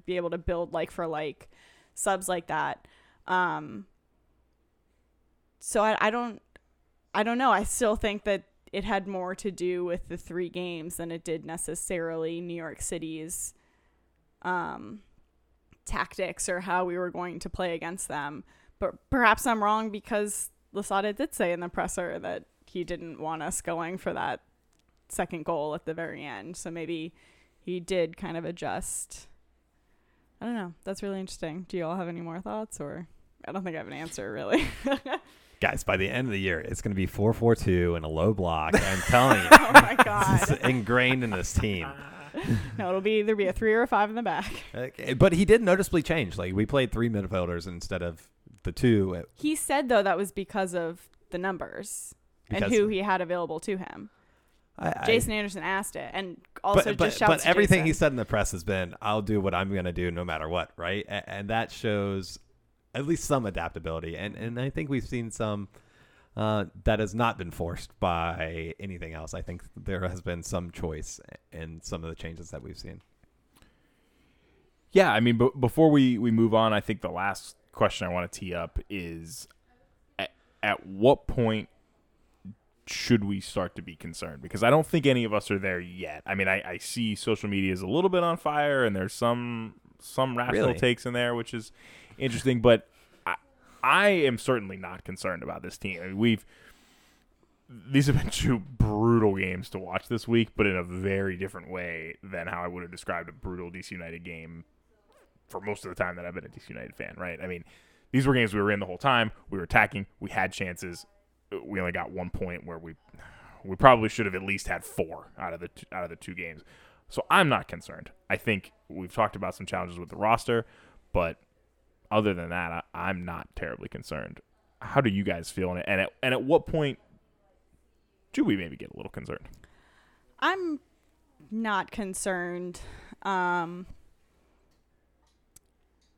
be able to build like for like subs like that. Um, so I, I don't I don't know. I still think that it had more to do with the three games than it did necessarily New York City's um, tactics or how we were going to play against them. But perhaps I'm wrong because Losada did say in the presser that he didn't want us going for that second goal at the very end. So maybe he did kind of adjust. I don't know. That's really interesting. Do you all have any more thoughts or I don't think I have an answer really. Guys, by the end of the year, it's going to be 4 4 2 and a low block. I'm telling you. Oh my God. It's ingrained in this team. no, it'll be either be a three or a five in the back. Okay, But he did noticeably change. Like, we played three midfielders instead of the two. He said though that was because of the numbers and who he had available to him. I- I- Jason Anderson asked it, and also but, but, just shouts but to everything Jason. he said in the press has been, "I'll do what I'm going to do, no matter what." Right, and, and that shows at least some adaptability, and and I think we've seen some uh, that has not been forced by anything else. I think there has been some choice in some of the changes that we've seen. Yeah, I mean, but before we we move on, I think the last question I want to tee up is at, at what point should we start to be concerned? Because I don't think any of us are there yet. I mean, I, I see social media is a little bit on fire, and there's some some rational Really? takes in there, which is interesting. But I, I am certainly not concerned about this team. I mean, we've these have been two brutal games to watch this week, but in a very different way than how I would have described a brutal DC United game for most of the time that I've been a DC United fan, right? I mean, these were games we were in the whole time. We were attacking. We had chances. We only got one point where we we probably should have at least had four out of the two, out of the two games. So I'm not concerned. I think we've talked about some challenges with the roster, but other than that, I, I'm not terribly concerned. How do you guys feel? And at, and at what point do we maybe get a little concerned? I'm not concerned. Um,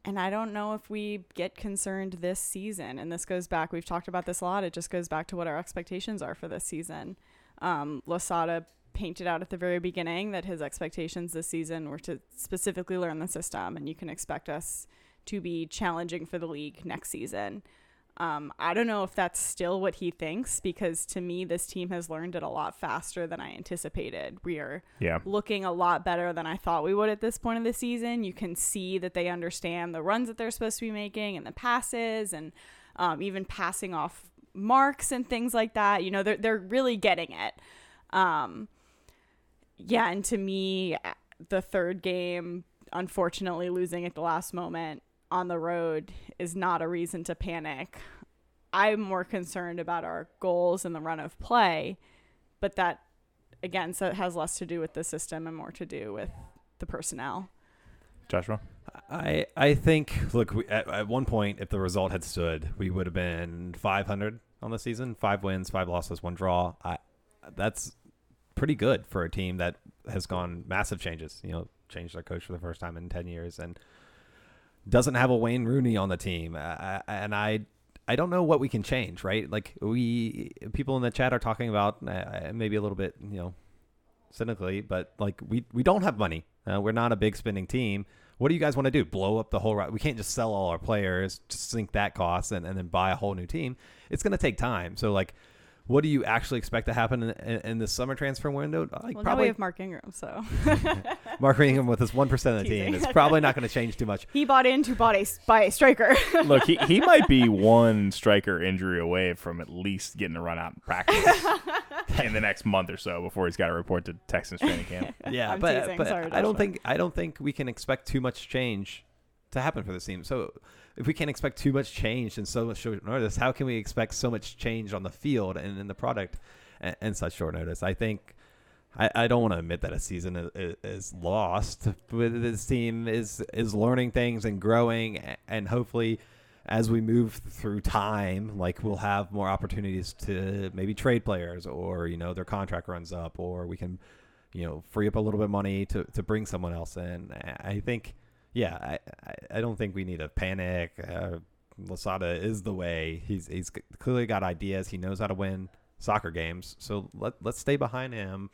and I don't know if we get concerned this season. And this goes back, we've talked about this a lot. It just goes back to what our expectations are for this season. Um, Losada painted out at the very beginning that his expectations this season were to specifically learn the system, and you can expect us to be challenging for the league next season. Um, I don't know if that's still what he thinks because to me, this team has learned it a lot faster than I anticipated. We are Yeah. looking a lot better than I thought we would at this point of the season. You can see that they understand the runs that they're supposed to be making and the passes and um, even passing off marks and things like that. You know, they're, they're really getting it. Um, yeah, and to me, the third game, unfortunately losing at the last moment on the road is not a reason to panic. I'm more concerned about our goals and the run of play, but that again so it has less to do with the system and more to do with the personnel. Joshua? I I think look we, at, at one point if the result had stood we would have been 500 on the season five wins five losses one draw I that's pretty good for a team that has gone massive changes you know changed their coach for the first time in 10 years and doesn't have a Wayne Rooney on the team uh, and I I don't know what we can change right like we people in the chat are talking about uh, maybe a little bit you know cynically but like we we don't have money uh, we're not a big spending team what do you guys want to do? Blow up the whole We can't just sell all our players, just sink that cost and, and then buy a whole new team. It's going to take time. So, like, what do you actually expect to happen in, in, in the summer transfer window? Like well, probably now we have Mark Ingram, so Mark Ingram with his one percent of the team is probably not going to change too much. He bought into bought a by a striker. Look, he, he might be one striker injury away from at least getting a run out in practice in the next month or so before he's got to report to Texans training camp. Yeah, I'm but, teasing. but Sorry, I don't think I don't think we can expect too much change to happen for this team. So if we can't expect too much change in so much short notice, how can we expect so much change on the field and in the product and, such short notice? I think I, I don't want to admit that a season is, is lost, but this team is is learning things and growing, and hopefully. As we move through time, like we'll have more opportunities to maybe trade players, or you know their contract runs up, or we can, you know, free up a little bit of money to, to bring someone else in. I think yeah, I, I, I don't think we need to panic. Uh, Losada is the way. He's he's clearly got ideas. He knows how to win soccer games. So let let's stay behind him.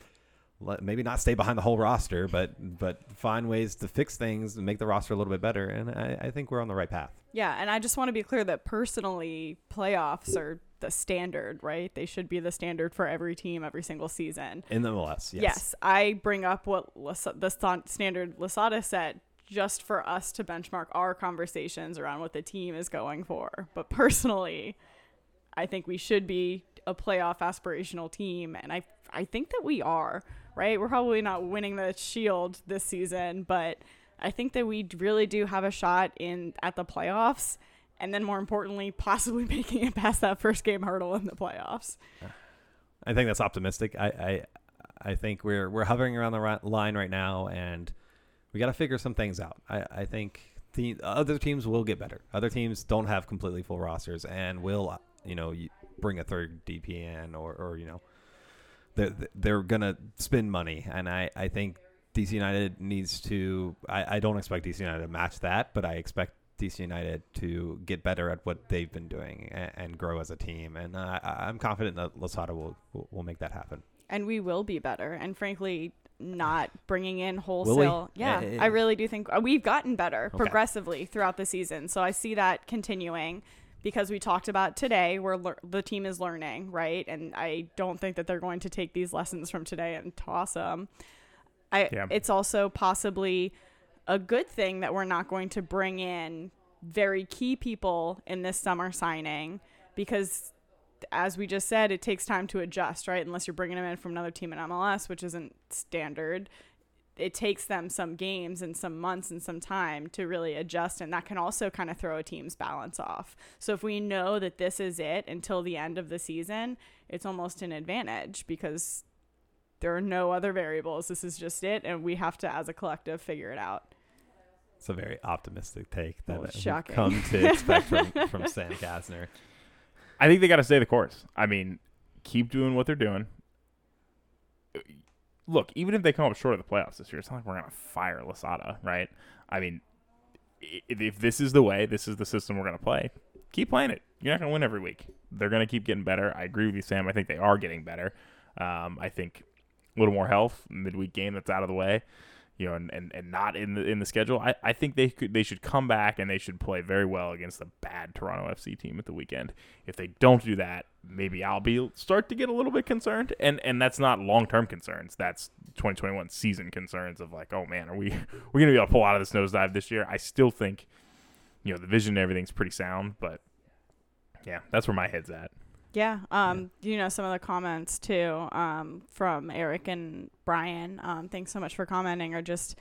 Let, maybe not stay behind the whole roster, but but find ways to fix things and make the roster a little bit better. And I, I think we're on the right path. Yeah, and I just want to be clear that personally, playoffs are the standard, right? They should be the standard for every team every single season. In the MLS, yes. Yes, I bring up what Las- the sta- standard Losada set just for us to benchmark our conversations around what the team is going for. But personally, I think we should be a playoff aspirational team, and I I think that we are. Right, we're probably not winning the Shield this season, but I think that we really do have a shot in at the playoffs, and then more importantly, possibly making it past that first game hurdle in the playoffs. I think that's optimistic. I I, I think we're we're hovering around the line right now, and we got to figure some things out. I, I think the other teams will get better. Other teams don't have completely full rosters and will, you know, bring a third DPN or, or you know, they're, they're going to spend money. And I, I think DC United needs to, I, I don't expect DC United to match that, but I expect DC United to get better at what they've been doing and, and grow as a team. And uh, I, I'm confident that Losada will, will, will make that happen. and we will be better. And frankly, not bringing in wholesale. Yeah, eh, I really do think uh, we've gotten better Okay. progressively throughout the season. So I see that continuing because we talked about today where lear- the team is learning, right? And I don't think that they're going to take these lessons from today and toss them. I Yeah. it's also possibly a good thing that we're not going to bring in very key people in this summer signing because as we just said, it takes time to adjust, right? Unless you're bringing them in from another team in MLS, which isn't standard. It takes them some games and some months and some time to really adjust, and that can also kind of throw a team's balance off. So if we know that this is it until the end of the season, it's almost an advantage because there are no other variables. This is just it, and we have to, as a collective, figure it out. It's a very optimistic take that Well, we've come to expect from, from Sam Kastner. I think they got to stay the course. I mean, keep doing what they're doing. Look, even if they come up short of the playoffs this year, it's not like we're gonna fire Losada, right? I mean, if this is the way, this is the system we're gonna play. Keep playing it. You're not gonna win every week. They're gonna keep getting better. I agree with you, Sam. I think they are getting better. Um, I think a little more health midweek game that's out of the way you know, and, and, and not in the in the schedule. I, I think they could they should come back and they should play very well against the bad Toronto FC team at the weekend. If they don't do that, maybe I'll be start to get a little bit concerned. And and that's not long term concerns. That's 2021 season concerns of like, oh man, are we we gonna be able to pull out of this nosedive this year? I still think, you know, the vision and everything's pretty sound, but yeah, that's where my head's at. Yeah. Um, you know, some of the comments too, um, from Eric and Brian. Um, thanks so much for commenting, or just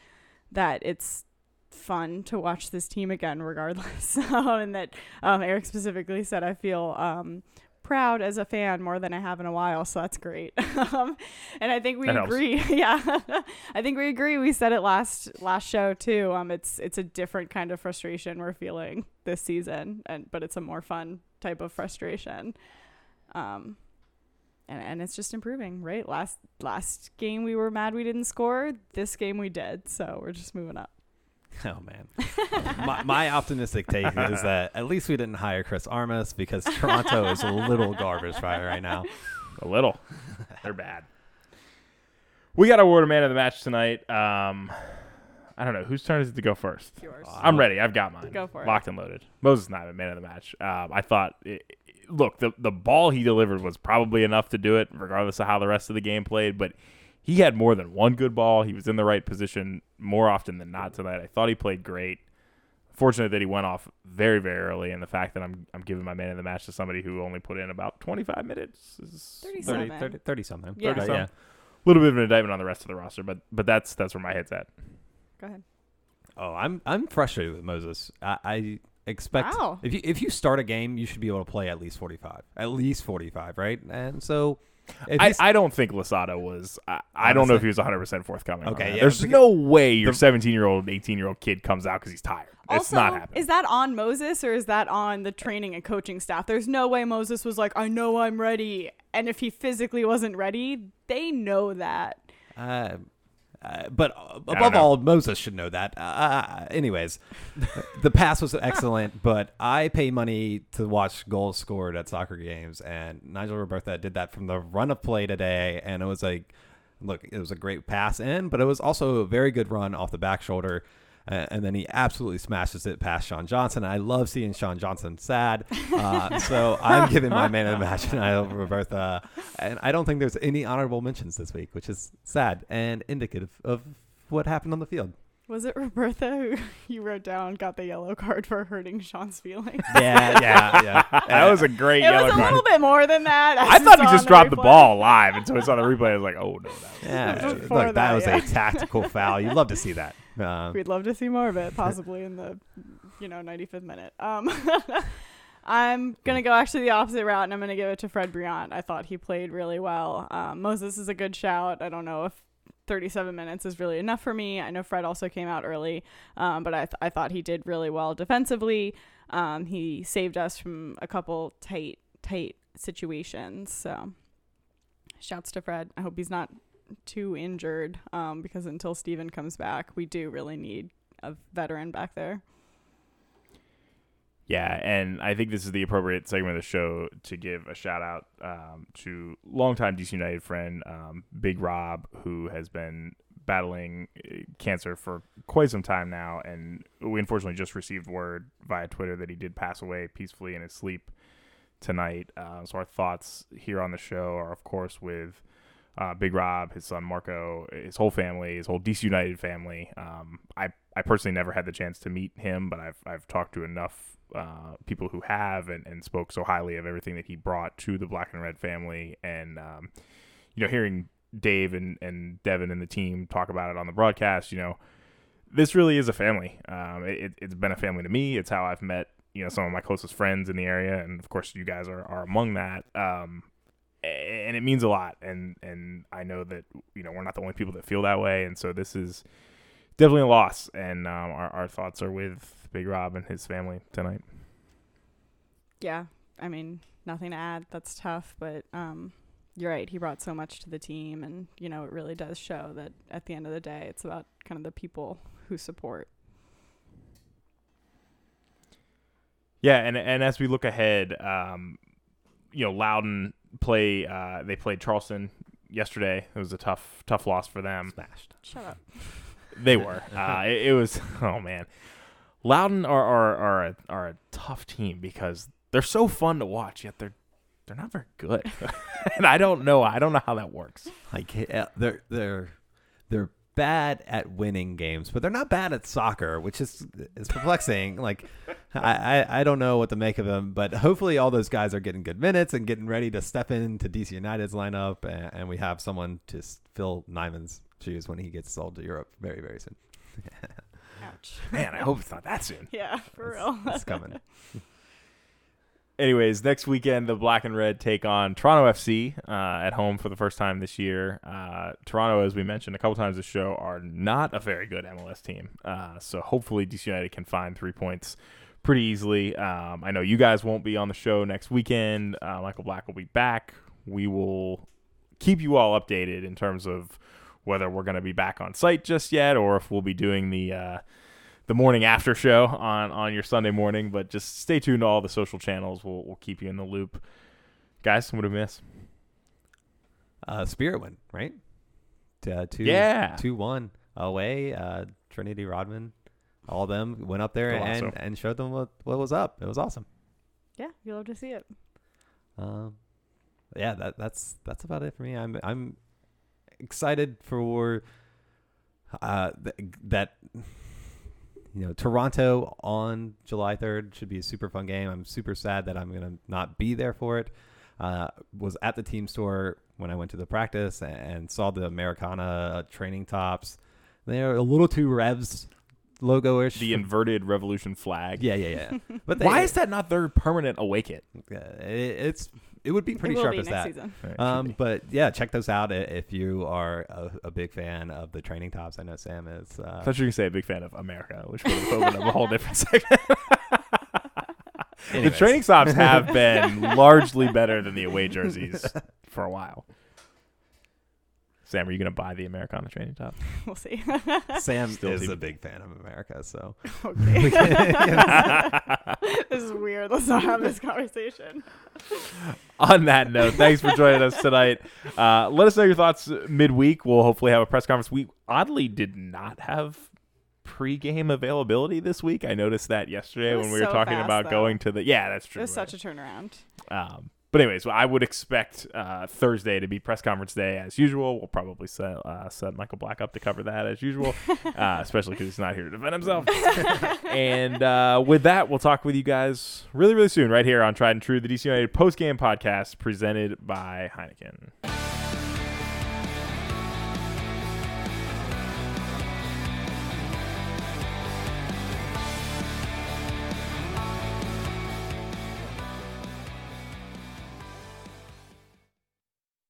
that it's fun to watch this team again, regardless. um, and that um, Eric specifically said, I feel um, proud as a fan more than I have in a while. So that's great. um, and I think we That agree. yeah, I think we agree. We said it last last show too. Um, it's it's a different kind of frustration we're feeling this season, and but it's a more fun type of frustration. Um, and and it's just improving, right? Last last game we were mad we didn't score. This game we did, so we're just moving up. Oh man, my, my optimistic take is that at least we didn't hire Chris Armas because Toronto is a little garbage fire right now. A little. They're bad. We got a word of man of the match tonight. Um, I don't know whose turn is it to go first. Yours. I'm ready. I've got mine. Go for it. Locked and loaded. Moses not a man of the match. Um, I thought. It, look, the the ball he delivered was probably enough to do it, regardless of how the rest of the game played. But he had more than one good ball. He was in the right position more often than not tonight. I thought he played great. Fortunate that he went off very, very early, and the fact that I'm I'm giving my man of the match to somebody who only put in about 25 minutes is 30, 30, 30 something. Yeah. But, 30 yeah. A little bit of an indictment on the rest of the roster, but but that's that's where my head's at. Go ahead. Oh, I'm I'm frustrated with Moses. I, I expect Wow. if you if you start a game, you should be able to play at least 45, at least 45, right? And so, I, I don't think Losada was. I, I don't know if he was 100 percent forthcoming. Okay, yeah, there's no way your 17 year old, 18 year old kid comes out because he's tired. It's also, not happening. is that on Moses or is that on the training and coaching staff? There's no way Moses was like, I know I'm ready. And if he physically wasn't ready, they know that. Uh, uh, but uh, above all, Moses should know that. Uh, anyways, the pass was excellent, but I pay money to watch goals scored at soccer games, and Nigel Robertha did that from the run of play today, and it was like, look, it was a great pass in, but it was also a very good run off the back shoulder. Uh, and then he absolutely smashes it past Sean Johnson. I love seeing Sean Johnson sad. Uh, so I'm giving my man of the match to Nigel Robertha. And I don't think there's any honorable mentions this week, which is sad and indicative of what happened on the field. Was it Robertha who you wrote down got the yellow card for hurting Sean's feelings? Yeah, yeah, yeah. that was a great it yellow was a card. little bit more than that. I thought he on just dropped the replay. ball live until I saw the replay. I was like, oh no, that was Yeah, look, that, that, was yeah. a tactical foul. You'd love to see that. Uh, We'd love to see more of it, possibly in the, you know, 95th minute. Um, I'm gonna go actually the opposite route, and I'm gonna give it to Fred Brillant. I thought he played really well. Um, Moses is a good shout. I don't know if 37 minutes is really enough for me. I know Fred also came out early, um, but I, th- I thought he did really well defensively. Um, he saved us from a couple tight tight situations. So, shouts to Fred. I hope he's not too injured um, because until Steven comes back, we do really need a veteran back there. Yeah, and I think this is the appropriate segment of the show to give a shout out um, to longtime DC United friend um, Big Rob, who has been battling uh, cancer for quite some time now, and we unfortunately just received word via Twitter that he did pass away peacefully in his sleep tonight. Uh, so our thoughts here on the show are, of course, with uh, Big Rob, his son Marco, his whole family, his whole DC United family. Um, I I personally never had the chance to meet him, but I've I've talked to enough uh, people who have and, and spoke so highly of everything that he brought to the Black and Red family, and um, you know, hearing Dave and and Devin and the team talk about it on the broadcast, you know, this really is a family. Um, it, it's been a family to me. It's how I've met you know some of my closest friends in the area, and of course you guys are, are among that. Um, and it means a lot. And and I know that you know we're not the only people that feel that way. And so this is definitely a loss. And um, our, our thoughts are with Big Rob and his family tonight. Yeah, I mean, nothing to add. That's tough, but um, you're right. He brought so much to the team, and you know, it really does show that at the end of the day, it's about kind of the people who support. yeah. And and as we look ahead um, you know Loudoun play uh, they played Charleston yesterday. It was a tough tough loss for them. Smashed. Shut up. they were. Uh, it, it was oh man. Loudoun are are are a, are a tough team because they're so fun to watch yet they're they're not very good. And I don't know. I don't know how that works. Like uh, they're they're they're bad at winning games, but they're not bad at soccer, which is is perplexing. like, I, I I don't know what to make of them, but hopefully all those guys are getting good minutes and getting ready to step into DC United's lineup, and, and we have someone to fill Nyeman's shoes when he gets sold to Europe very very soon. Ouch. Man, I hope it's not that soon. Yeah, for real. It's coming. Anyways, next weekend the Black and Red take on Toronto FC uh, at home for the first time this year. Uh, Toronto, as we mentioned a couple times this show, are not a very good MLS team. Uh, so hopefully DC United can find three points pretty easily. Um, I know you guys won't be on the show next weekend. Uh, Michael Black will be back. We will keep you all updated in terms of whether we're going to be back on site just yet or if we'll be doing the uh, the morning after show on on your Sunday morning. But just stay tuned to all the social channels. We'll we'll keep you in the loop, guys. What do we miss? Uh, Spirit win, right? Uh, two, Yeah. two one away. Uh, Trinity Rodman, all of them went up there Golazo. and, and showed them what, what was up. It was awesome. Yeah, you love to see it. Um, yeah, that that's that's about it for me. I'm I'm excited for uh th- that you know Toronto on July 3rd should be a super fun game. I'm super sad that I'm gonna not be there for it. Uh, was at the team store when I went to the practice and saw the Americana training tops. They're a little too revs logo-ish. The inverted revolution flag. yeah, yeah, yeah. But they, Why is that not their permanent uh, it, it's it would be pretty will sharp be as next that. season. Right, Um, be. but yeah, check those out if you are a, a big fan of the training tops. I know Sam is. I Uh, thought you were gonna say a big fan of America, which would have opened up a whole different segment. the training stops have been largely better than the away jerseys for a while. Sam, are you gonna buy the Americana training top? We'll see. Sam Still is team- a big fan of America, so okay. this is weird. Let's not have this conversation. On that note, thanks for joining us tonight. Uh, let us know your thoughts midweek. We'll hopefully have a press conference. We oddly did not have pre-game availability this week. I noticed that yesterday when was we were talking fast, about though. going to the. Yeah, that's It true. was such a turnaround. Um, but anyways, well, I would expect uh, Thursday to be press conference day as usual. We'll probably set uh, set Michael Black up to cover that as usual, uh, especially because he's not here to defend himself. and uh, with that, we'll talk with you guys really, really soon right here on Tried and True, the DC United post game podcast presented by Heineken.